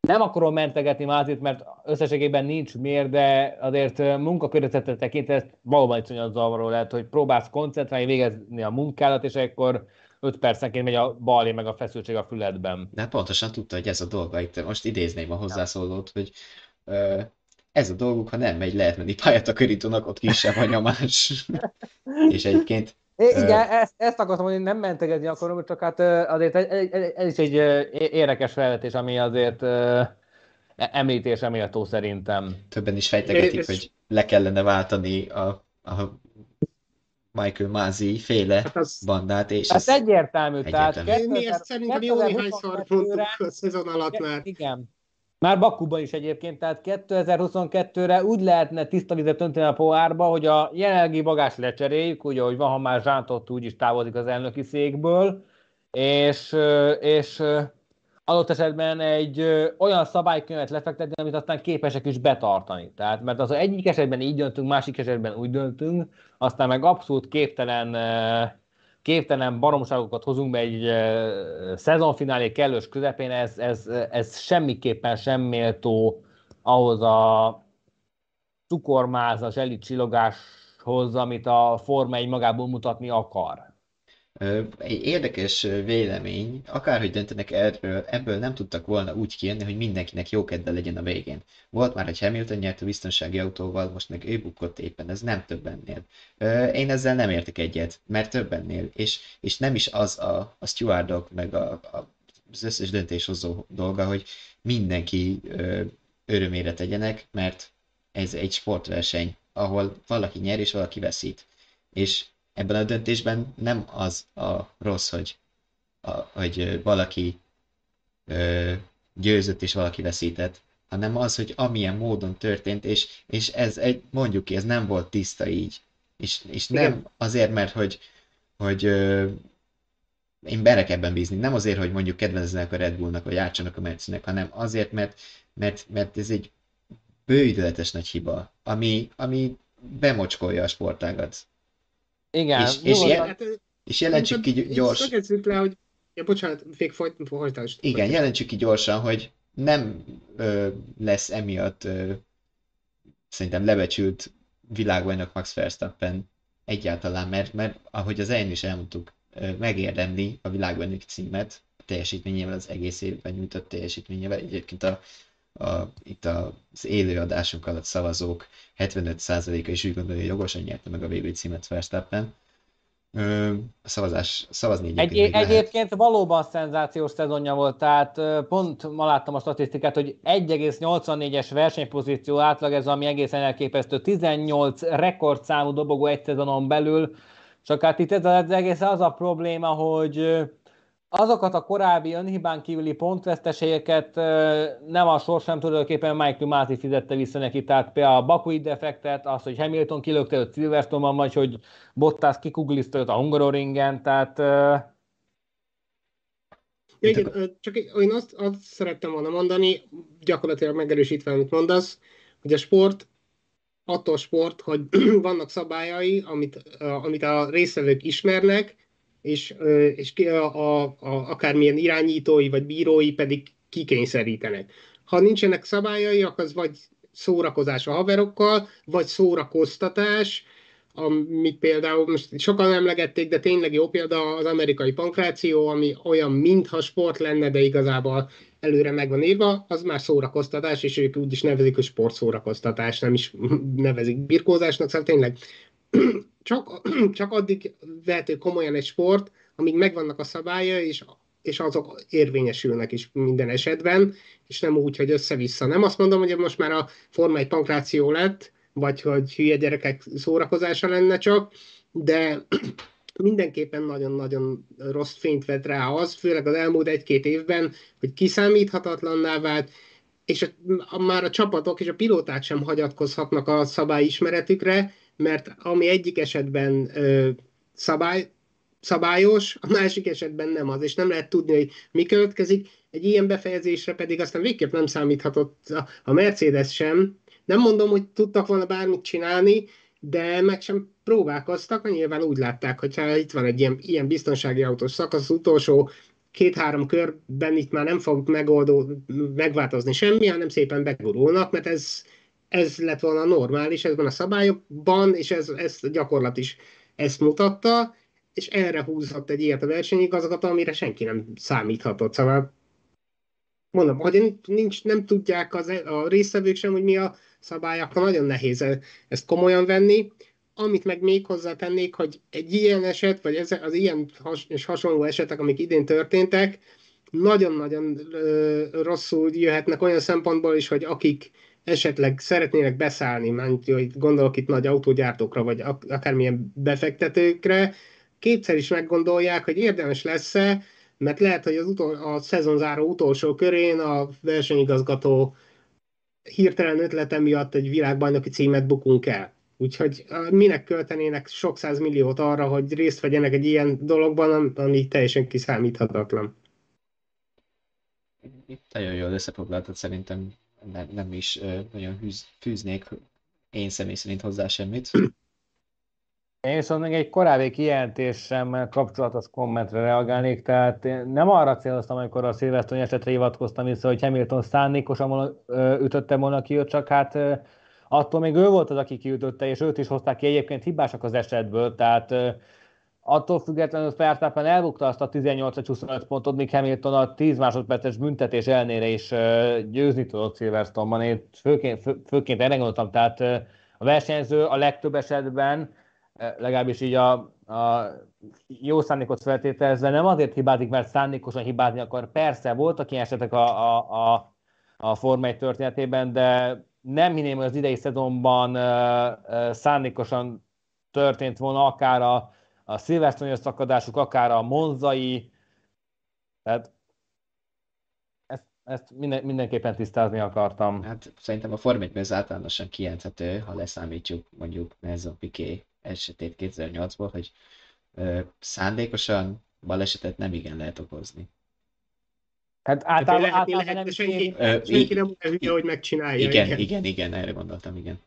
nem akarom mentegetni Mázit, mert összességében nincs miért, de azért munkakörnyezetet tekintve valóban iszonyat zavaró lehet, hogy próbálsz koncentrálni, végezni a munkálat, és akkor 5 percenként megy a balé meg a feszültség a füledben. De hát pontosan tudta, hogy ez a dolga. Itt most idézném a hozzászólót, hogy uh, ez a dolguk, ha nem megy, lehet menni pályát a körítónak, ott kisebb a nyomás. és egyébként É, igen, ezt, ezt akartam mondani, nem mentegetni akarom, csak hát azért ez, ez is egy érdekes felvetés, ami azért említése méltó szerintem. Többen is fejtegetik, hogy le kellene váltani a, a Michael Mázi féle hát az, bandát, és ez egyértelmű. egyértelmű. Tehát mi ezt szerintem jó néhányszor mondtuk a szezon alatt már. Igen. Már Bakuban is egyébként, tehát 2022-re úgy lehetne tiszta vizet önteni a pohárba, hogy a jelenlegi bagás lecseréljük, ugye, hogy van, ha már zsántott, úgy is távozik az elnöki székből, és, és adott esetben egy olyan szabálykönyvet lefektetni, amit aztán képesek is betartani. Tehát, mert az egyik esetben így döntünk, másik esetben úgy döntünk, aztán meg abszolút képtelen képtelen baromságokat hozunk be egy szezonfinálé kellős közepén, ez, ez, ez semmiképpen sem méltó ahhoz a cukormázas elit csillogáshoz, amit a Forma egy magából mutatni akar. Egy érdekes vélemény, akárhogy döntenek erről, ebből nem tudtak volna úgy kijönni, hogy mindenkinek jó kedve legyen a végén. Volt már, hogy Hamilton nyert a biztonsági autóval, most meg ő bukott éppen, ez nem többennél. Én ezzel nem értek egyet, mert többennél, és, és nem is az a, a stewardok, meg a, a, az összes döntéshozó dolga, hogy mindenki örömére tegyenek, mert ez egy sportverseny, ahol valaki nyer és valaki veszít. És ebben a döntésben nem az a rossz, hogy, a, hogy valaki ö, győzött és valaki veszített, hanem az, hogy amilyen módon történt, és, és ez egy, mondjuk ki, ez nem volt tiszta így. És, és nem azért, mert hogy, hogy ö, én merek ebben bízni, nem azért, hogy mondjuk kedveznek a Red Bullnak, vagy átsanak a Mercinek, hanem azért, mert, mert, mert ez egy bőideletes nagy hiba, ami, ami bemocskolja a sportágat. Igen, és, és, jel, hát, és jelentsük ki gyors. le, hogy... Ja, bocsánat, még folyt, folytasd. Igen, jelentsük ki gyorsan, hogy nem ö, lesz emiatt ö, szerintem lebecsült világbajnok Max Verstappen egyáltalán, mert, mert ahogy az elején is elmondtuk, ö, megérdemli a világbajnoki címet teljesítményével, az egész évben nyújtott teljesítményével. Egyébként a, a, itt az élő adásunk alatt szavazók 75%-a is úgy gondolja, hogy jogosan nyerte meg a VB címet Verstappen. Ö, a szavazás, szavazni egyébként Egy, Egyébként valóban szenzációs szezonja volt, tehát pont ma láttam a statisztikát, hogy 1,84-es versenypozíció átlag, ez ami egészen elképesztő, 18 rekordszámú dobogó egy szezonon belül, csak hát itt ez az egész az a probléma, hogy azokat a korábbi önhibán kívüli pontveszteségeket nem a sors sem tulajdonképpen Michael Masi fizette vissza neki, tehát például a Bakui defektet, az, hogy Hamilton kilökte őt Silverstone-ban, vagy hogy Bottas kikuglisztolt a Hungaroringen, tehát igen, csak én azt, azt szerettem volna mondani, gyakorlatilag megerősítve, amit mondasz, hogy a sport attól sport, hogy vannak szabályai, amit, amit a részvevők ismernek, és, és a, a, a, akármilyen irányítói vagy bírói pedig kikényszerítenek. Ha nincsenek szabályai, akkor az vagy szórakozás a haverokkal, vagy szórakoztatás, amit például most sokan emlegették, de tényleg jó példa az amerikai pankráció, ami olyan, mintha sport lenne, de igazából előre meg van írva, az már szórakoztatás, és ők úgy is nevezik, hogy sportszórakoztatás, nem is nevezik birkózásnak, szóval tényleg csak, csak addig vehető komolyan egy sport, amíg megvannak a szabályai, és és azok érvényesülnek is minden esetben, és nem úgy, hogy össze-vissza. Nem azt mondom, hogy most már a Forma egy pankráció lett, vagy hogy hülye gyerekek szórakozása lenne csak, de mindenképpen nagyon-nagyon rossz fényt vett rá az, főleg az elmúlt egy-két évben, hogy kiszámíthatatlanná vált, és a, a, már a csapatok és a pilóták sem hagyatkozhatnak a szabályismeretükre, mert ami egyik esetben ö, szabály, szabályos, a másik esetben nem az, és nem lehet tudni, hogy mi következik. Egy ilyen befejezésre pedig aztán végképp nem számíthatott a, Mercedes sem. Nem mondom, hogy tudtak volna bármit csinálni, de meg sem próbálkoztak, mert nyilván úgy látták, hogy ha itt van egy ilyen, ilyen biztonsági autós szakasz, utolsó két-három körben itt már nem fog megoldó, megváltozni semmi, hanem szépen begurulnak, mert ez, ez lett volna normális, ez van a szabályokban, és ez, ez a gyakorlat is ezt mutatta, és erre húzhat egy ilyet a versenyigazgató, amire senki nem számíthatott. Szóval mondom, hogy nincs, nem tudják az, a résztvevők sem, hogy mi a szabály, akkor nagyon nehéz ezt komolyan venni. Amit meg még hozzátennék, hogy egy ilyen eset, vagy ez, az ilyen has, és hasonló esetek, amik idén történtek, nagyon-nagyon rosszul jöhetnek olyan szempontból is, hogy akik esetleg szeretnének beszállni, mert hogy gondolok itt nagy autógyártókra, vagy akármilyen befektetőkre, kétszer is meggondolják, hogy érdemes lesz-e, mert lehet, hogy az utol, a szezonzáró utolsó körén a versenyigazgató hirtelen ötlete miatt egy világbajnoki címet bukunk el. Úgyhogy minek költenének sok milliót arra, hogy részt vegyenek egy ilyen dologban, ami teljesen kiszámíthatatlan. Itt nagyon jól összefoglaltad, szerintem nem, nem is nagyon hűz, fűznék én személy szerint hozzá semmit. Én viszont még egy korábbi kijelentésemmel kapcsolatos kommentre reagálnék, tehát nem arra céloztam, amikor a Szilvesztoni esetre hivatkoztam vissza, hogy Hamilton szándékosan ütötte volna ki, csak hát attól még ő volt az, aki kiütötte, és őt is hozták ki egyébként hibásak az esetből, tehát attól függetlenül Verstappen elbukta azt a 18-25 pontot, míg Hamilton a 10 másodperces büntetés elnére is győzni tudott Silverstone-ban. Én főként, fő, főként erre gondoltam, tehát a versenyző a legtöbb esetben legalábbis így a, a jó szándékot feltételezve nem azért hibázik, mert szándékosan hibázni akar. Persze, voltak ilyen esetek a, a, a, a Forma 1 történetében, de nem hinném, hogy az idei szezonban szándékosan történt volna akár a, a szilvesztoni szakadásuk, akár a monzai, tehát ezt, ezt minden, mindenképpen tisztázni akartam. Hát szerintem a Forma 1 ez általánosan kijelenthető, ha leszámítjuk mondjuk Nelson Piquet esetét 2008-ból, hogy ö, szándékosan balesetet nem igen lehet okozni. Hát általában, hát általában nem senki, ö, senki nem olyan hülye, hogy megcsinálja. Igen, igen, igen, igen, erre gondoltam, igen.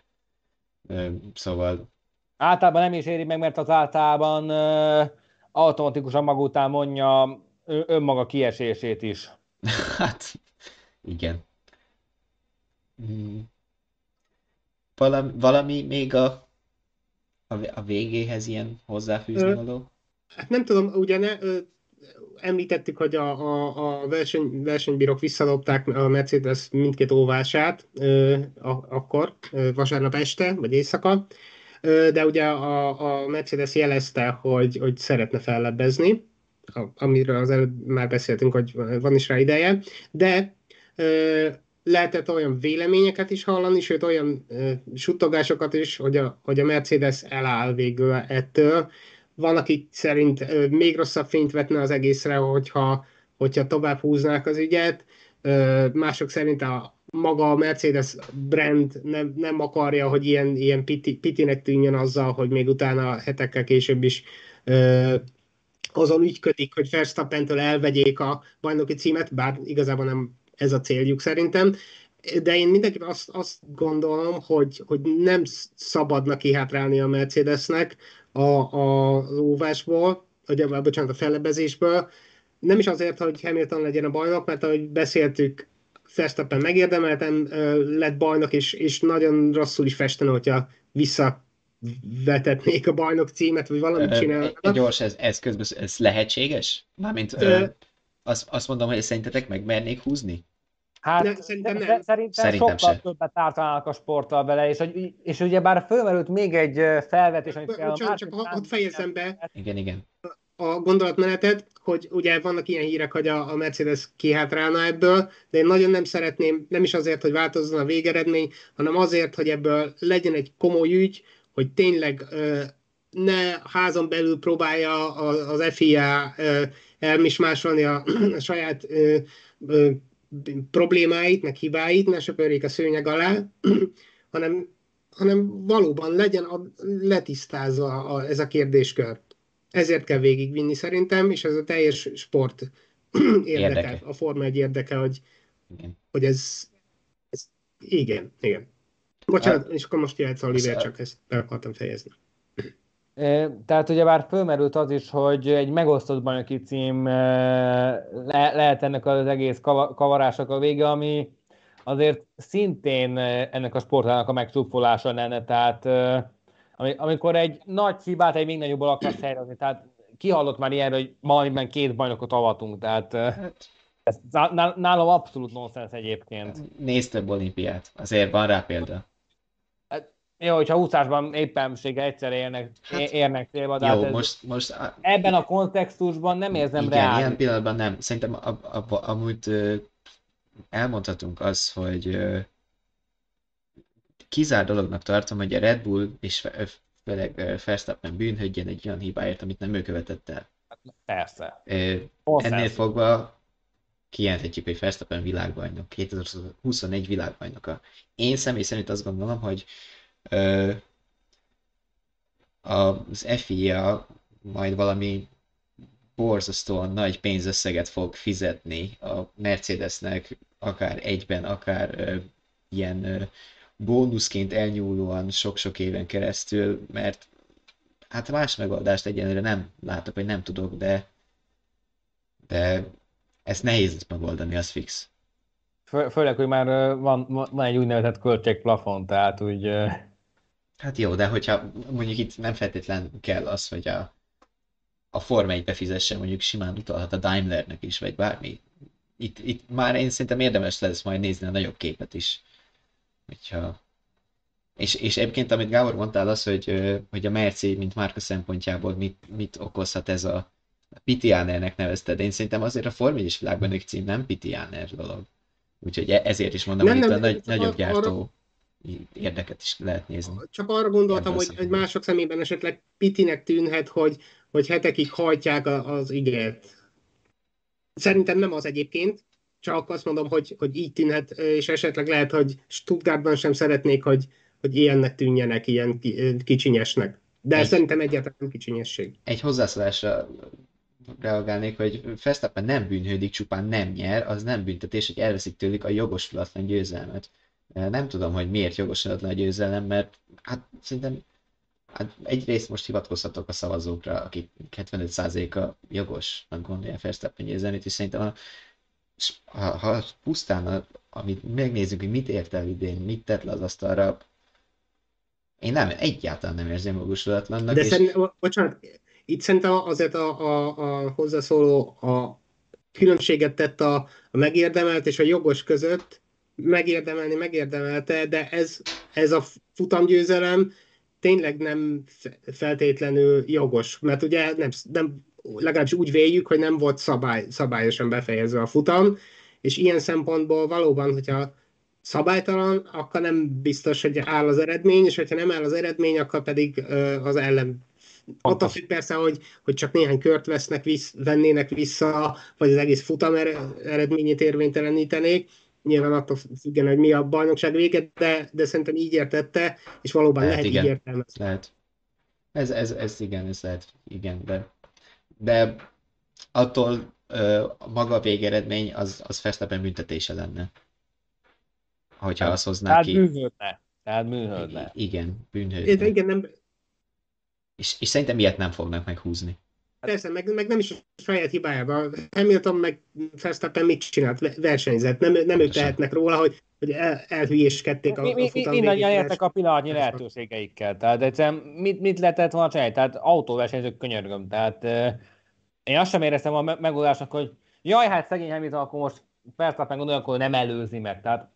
Ö, szóval... Általában nem is éri meg, mert az általában ö, automatikusan maga után mondja önmaga kiesését is. hát, igen. Hmm. Valami, valami még a a, végéhez ilyen hozzáfűzni való? Hát nem tudom, ugye ne, ö, említettük, hogy a, a, a verseny, versenybírók visszadobták a Mercedes mindkét óvását ö, a, akkor, ö, vasárnap este, vagy éjszaka, ö, de ugye a, a Mercedes jelezte, hogy, hogy szeretne fellebbezni, amiről az előbb már beszéltünk, hogy van is rá ideje, de lehetett olyan véleményeket is hallani, sőt olyan suttogásokat is, hogy a, hogy a Mercedes eláll végül ettől. Van, akik szerint még rosszabb fényt vetne az egészre, hogyha, hogyha tovább húznák az ügyet. Mások szerint a maga a Mercedes brand nem, nem akarja, hogy ilyen, ilyen piti, pitinek tűnjön azzal, hogy még utána hetekkel később is uh, azon ügyködik, hogy Verstappentől elvegyék a bajnoki címet, bár igazából nem ez a céljuk szerintem. De én mindenképpen azt, azt gondolom, hogy, hogy nem szabadna kihátrálni a Mercedesnek a, a, az óvásból, vagy bocsánat, a fellebezésből. Nem is azért, hogy Hamilton legyen a bajnok, mert ahogy beszéltük, Verstappen megérdemelten lett bajnok, és, és nagyon rosszul is festene, hogyha vissza vetetnék a bajnok címet, vagy valamit csinálnak. Gyors, ez, ez közben ez lehetséges? Mármint ö, azt, azt mondom, hogy szerintetek mernék húzni? Hát ne, szerintem, nem. szerintem, szerintem sokkal se. többet ártanának a sporttal bele, és, és ugye bár fölmerült még egy felvetés, amit kell... Bocsánat, csak ott fejezem be. Igen, igen. A, gondolatmenetet, hogy ugye vannak ilyen hírek, hogy a, a Mercedes kihátrálna ebből, de én nagyon nem szeretném, nem is azért, hogy változzon a végeredmény, hanem azért, hogy ebből legyen egy komoly ügy, hogy tényleg ne házon belül próbálja az FIA elmismásolni a, a saját problémáit, meg hibáit, ne söpörjék a szőnyeg alá, hanem, hanem valóban legyen a, letisztázva a, ez a kérdéskör. Ezért kell végigvinni szerintem, és ez a teljes sport érdeke, érdeke. a Forma egy érdeke, hogy, igen. hogy ez, ez igen, igen. Bocsánat, hát, és akkor most jöhetsz Oliver, csak ezt be akartam fejezni. Tehát ugye már fölmerült az is, hogy egy megosztott bajnoki cím le, lehet ennek az egész kavarásnak a vége, ami azért szintén ennek a sportának a megcsúfolása lenne, tehát amikor egy nagy hibát egy még nagyobbal akarsz helyezni, tehát kihallott már ilyen, hogy ma két bajnokot avatunk, tehát hát- ez nálam abszolút nonsens egyébként. Nézd több olimpiát, azért van rá példa. Jó, hogyha úszásban éppensége egyszer érnek, hát, érnek célba, de jó, hát ez, most, most, ebben a kontextusban nem érzem igen, reális. ilyen pillanatban nem. Szerintem a, a, a, amúgy elmondhatunk az, hogy kizár dolognak tartom, hogy a Red Bull és főleg Verstappen bűnhődjön egy olyan hibáért, amit nem ő követett el. Persze. Ennél fogva kijelenthetjük, hogy Verstappen világbajnok, 2021 világbajnoka. Én személy szerint azt gondolom, hogy az FIA majd valami borzasztóan nagy pénzösszeget fog fizetni a Mercedesnek, akár egyben, akár ilyen bónuszként elnyúlóan sok-sok éven keresztül, mert hát más megoldást egyenlőre nem látok, vagy nem tudok, de de ezt nehéz megoldani, az fix. Fő, főleg, hogy már van, van egy úgynevezett költségplafon, tehát úgy Hát jó, de hogyha mondjuk itt nem feltétlen kell az, hogy a, a Forma 1 befizesse, mondjuk simán utalhat a Daimlernek is, vagy bármi. Itt, itt már én szerintem érdemes lesz majd nézni a nagyobb képet is. Hogyha... És, és egyébként, amit Gábor mondtál, az, hogy, hogy a Merci, mint márka szempontjából mit, mit okozhat ez a Pitiánernek nevezted. Én szerintem azért a Forma 1 világban egy cím nem Pitiáner dolog. Úgyhogy e- ezért is mondom, nem, hogy itt nem, a nagy, nagyobb gyártó. Arra érdeket is lehet nézni. Csak arra gondoltam, hogy, hogy mások szemében esetleg pitinek tűnhet, hogy, hogy hetekig hajtják az igét. Szerintem nem az egyébként, csak azt mondom, hogy, hogy így tűnhet, és esetleg lehet, hogy Stuttgartban sem szeretnék, hogy, hogy ilyennek tűnjenek, ilyen kicsinyesnek. De egy, szerintem egyáltalán nem kicsinyesség. Egy hozzászólásra reagálnék, hogy Fesztappen nem bűnhődik, csupán nem nyer, az nem büntetés, hogy elveszik tőlük a jogosulatlan győzelmet. Nem tudom, hogy miért jogosulatlan a győzelem, mert hát szerintem hát egyrészt most hivatkozhatok a szavazókra, akik 75%-a jogosnak gondolja Verstappen győzelmét, és szerintem a, ha, ha pusztán, amit megnézzük, hogy mit ért el idén, mit tett le az asztalra, én nem, egyáltalán nem érzem jogosulatlannak. De és... szerintem, bocsánat, itt szerintem azért a, a, a hozzászóló a különbséget tett a, a megérdemelt és a jogos között, megérdemelni megérdemelte, de ez, ez a futamgyőzelem tényleg nem feltétlenül jogos, mert ugye nem, nem legalábbis úgy véljük, hogy nem volt szabály, szabályosan befejezve a futam, és ilyen szempontból valóban, hogyha szabálytalan, akkor nem biztos, hogy áll az eredmény, és hogyha nem áll az eredmény, akkor pedig az ellen Attól függ persze, hogy, hogy csak néhány kört vesznek, visz, vennének vissza, vagy az egész futam eredményét érvénytelenítenék, nyilván attól függen, hogy mi a bajnokság vége, de, de szerintem így értette, és valóban lehet, lehet igen. így értelmezni. Lehet. Ez, ez, ez igen, ez lehet, igen, de, de attól ö, maga a végeredmény az, az Verstappen büntetése lenne. Hogyha azt hozná Tehát ki. Műhődne. Tehát műhődne. Igen, bűnhődne. Igen, nem... És, és szerintem ilyet nem fognak meghúzni. Persze, meg, meg nem is a saját hibájában. Hamilton meg Verstappen mit csinált? Versenyzett. Nem, nem ők tehetnek róla, hogy, hogy el, elhülyéskedték a, a futam Mindannyian értek a pillanatnyi lehetőségeikkel. Tehát egyszerűen mit, mit lehetett volna csinálni? Tehát autóversenyzők könyörgöm. Tehát euh, én azt sem éreztem a megoldásnak, hogy jaj, hát szegény Hamilton, akkor most Verstappen gondolja, akkor nem előzi meg. Tehát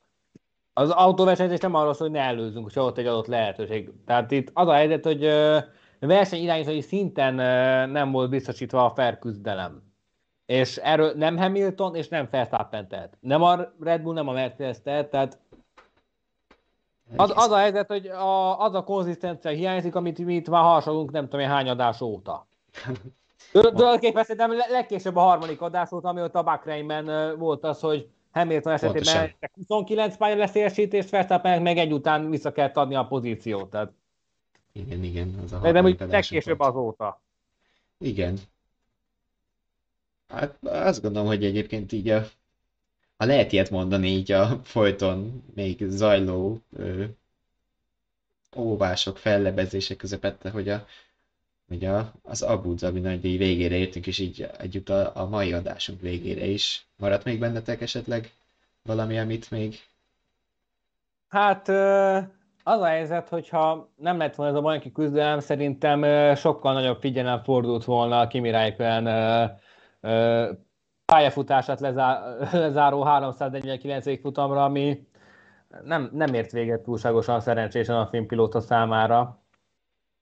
az autóversenyzés nem arról szól, hogy ne előzzünk, hogyha ott egy adott lehetőség. Tehát itt az a helyzet, hogy versenyirányítói szinten nem volt biztosítva a fair küzdelem. És erről nem Hamilton és nem Verstappen tehet. Nem a Red Bull, nem a Mercedes tehet, tehát az, az a helyzet, hogy a, az a konzisztencia hiányzik, amit mi itt már harsalunk nem tudom, hány adás óta. Tulajdonképpen szerintem legkésőbb a harmadik adás óta, amióta a Bakreinben volt az, hogy Hamilton esetében 29 pálya leszélesítést Verstappen meg egy után vissza kell adni a pozíciót. Tehát... Igen, igen. Az a De nem úgy legkésőbb azóta. Igen. Hát azt gondolom, hogy egyébként így a, ha lehet ilyet mondani így a folyton még zajló ö, óvások, fellebezések közepette, hogy a, hogy a, az Abu Dhabi nagydíj végére értünk, és így együtt a, a mai adásunk végére is. Maradt még bennetek esetleg valami, amit még... Hát az a helyzet, hogyha nem lett volna ez a bajnoki küzdelem, szerintem sokkal nagyobb figyelem fordult volna a Kimi Räikkönen pályafutását lezá, lezáró 349. futamra, ami nem, nem ért véget túlságosan szerencsésen a filmpilóta számára.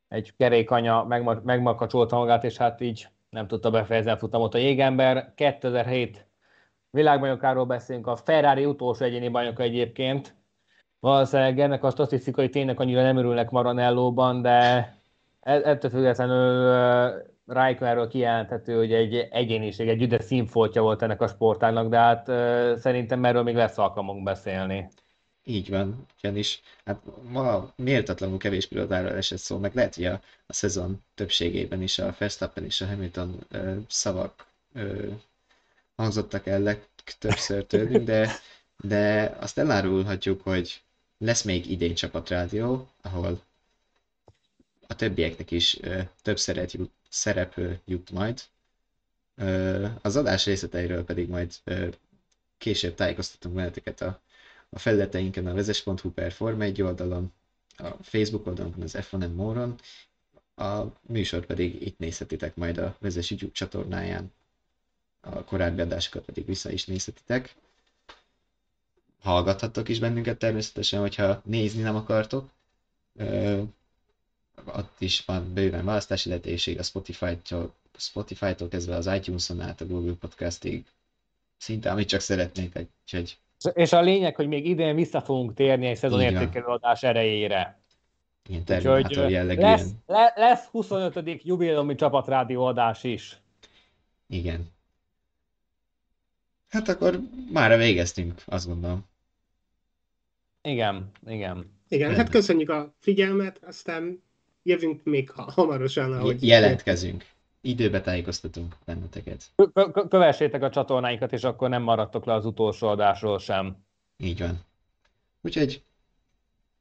Egy kerékanya megma, megmakacsolta magát, és hát így nem tudta befejezni a futamot. A jégember 2007 világbajnokáról beszélünk, a Ferrari utolsó egyéni bajnoka egyébként. Valószínűleg ennek a statisztikai ténynek annyira nem örülnek Maranellóban, de e-, ettől függetlenül Raikkonenről kijelenthető, hogy egy egyéniség, egy üde színfoltja volt ennek a sportágnak, de hát szerintem erről még lesz alkalmunk beszélni. Így van, ugyanis hát ma méltatlanul kevés pilótáról esett szó, meg lehet, hogy a, a szezon többségében is a Verstappen és a Hamilton uh, szavak uh, hangzottak el legtöbbször tőlünk, de, de azt elárulhatjuk, hogy lesz még idén csapatrádió, ahol a többieknek is uh, több szeret jut, szerep jut majd. Az adás részleteiről pedig majd később tájékoztatunk veleteket a, a felületeinken, a vezes.hu per Forma 1 oldalon, a Facebook oldalunkon, az F1 Moron, a műsor pedig itt nézhetitek majd a vezes YouTube csatornáján, a korábbi adásokat pedig vissza is nézhetitek. Hallgathattok is bennünket természetesen, hogyha nézni nem akartok ott is van bőven választási lehetőség a Spotify-tól, Spotify-tól kezdve az iTunes-on át a Google Podcastig. Szinte amit csak szeretnék, úgyhogy... És a lényeg, hogy még idén vissza fogunk térni egy szezonértékelő adás erejére. Ilyen terminátor jellegű. Lesz, le, lesz 25. jubileumi csapatrádió adás is. Igen. Hát akkor már végeztünk, azt gondolom. Igen, igen. Igen, hát köszönjük a figyelmet, aztán jövünk még hamarosan, ahogy... Jelentkezünk. Időbe tájékoztatunk benneteket. Kövessétek a csatornáinkat, és akkor nem maradtok le az utolsó adásról sem. Így van. Úgyhogy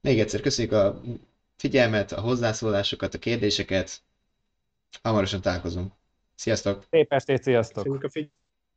még egyszer köszönjük a figyelmet, a hozzászólásokat, a kérdéseket. Hamarosan találkozunk. Sziasztok! Szép estét, sziasztok!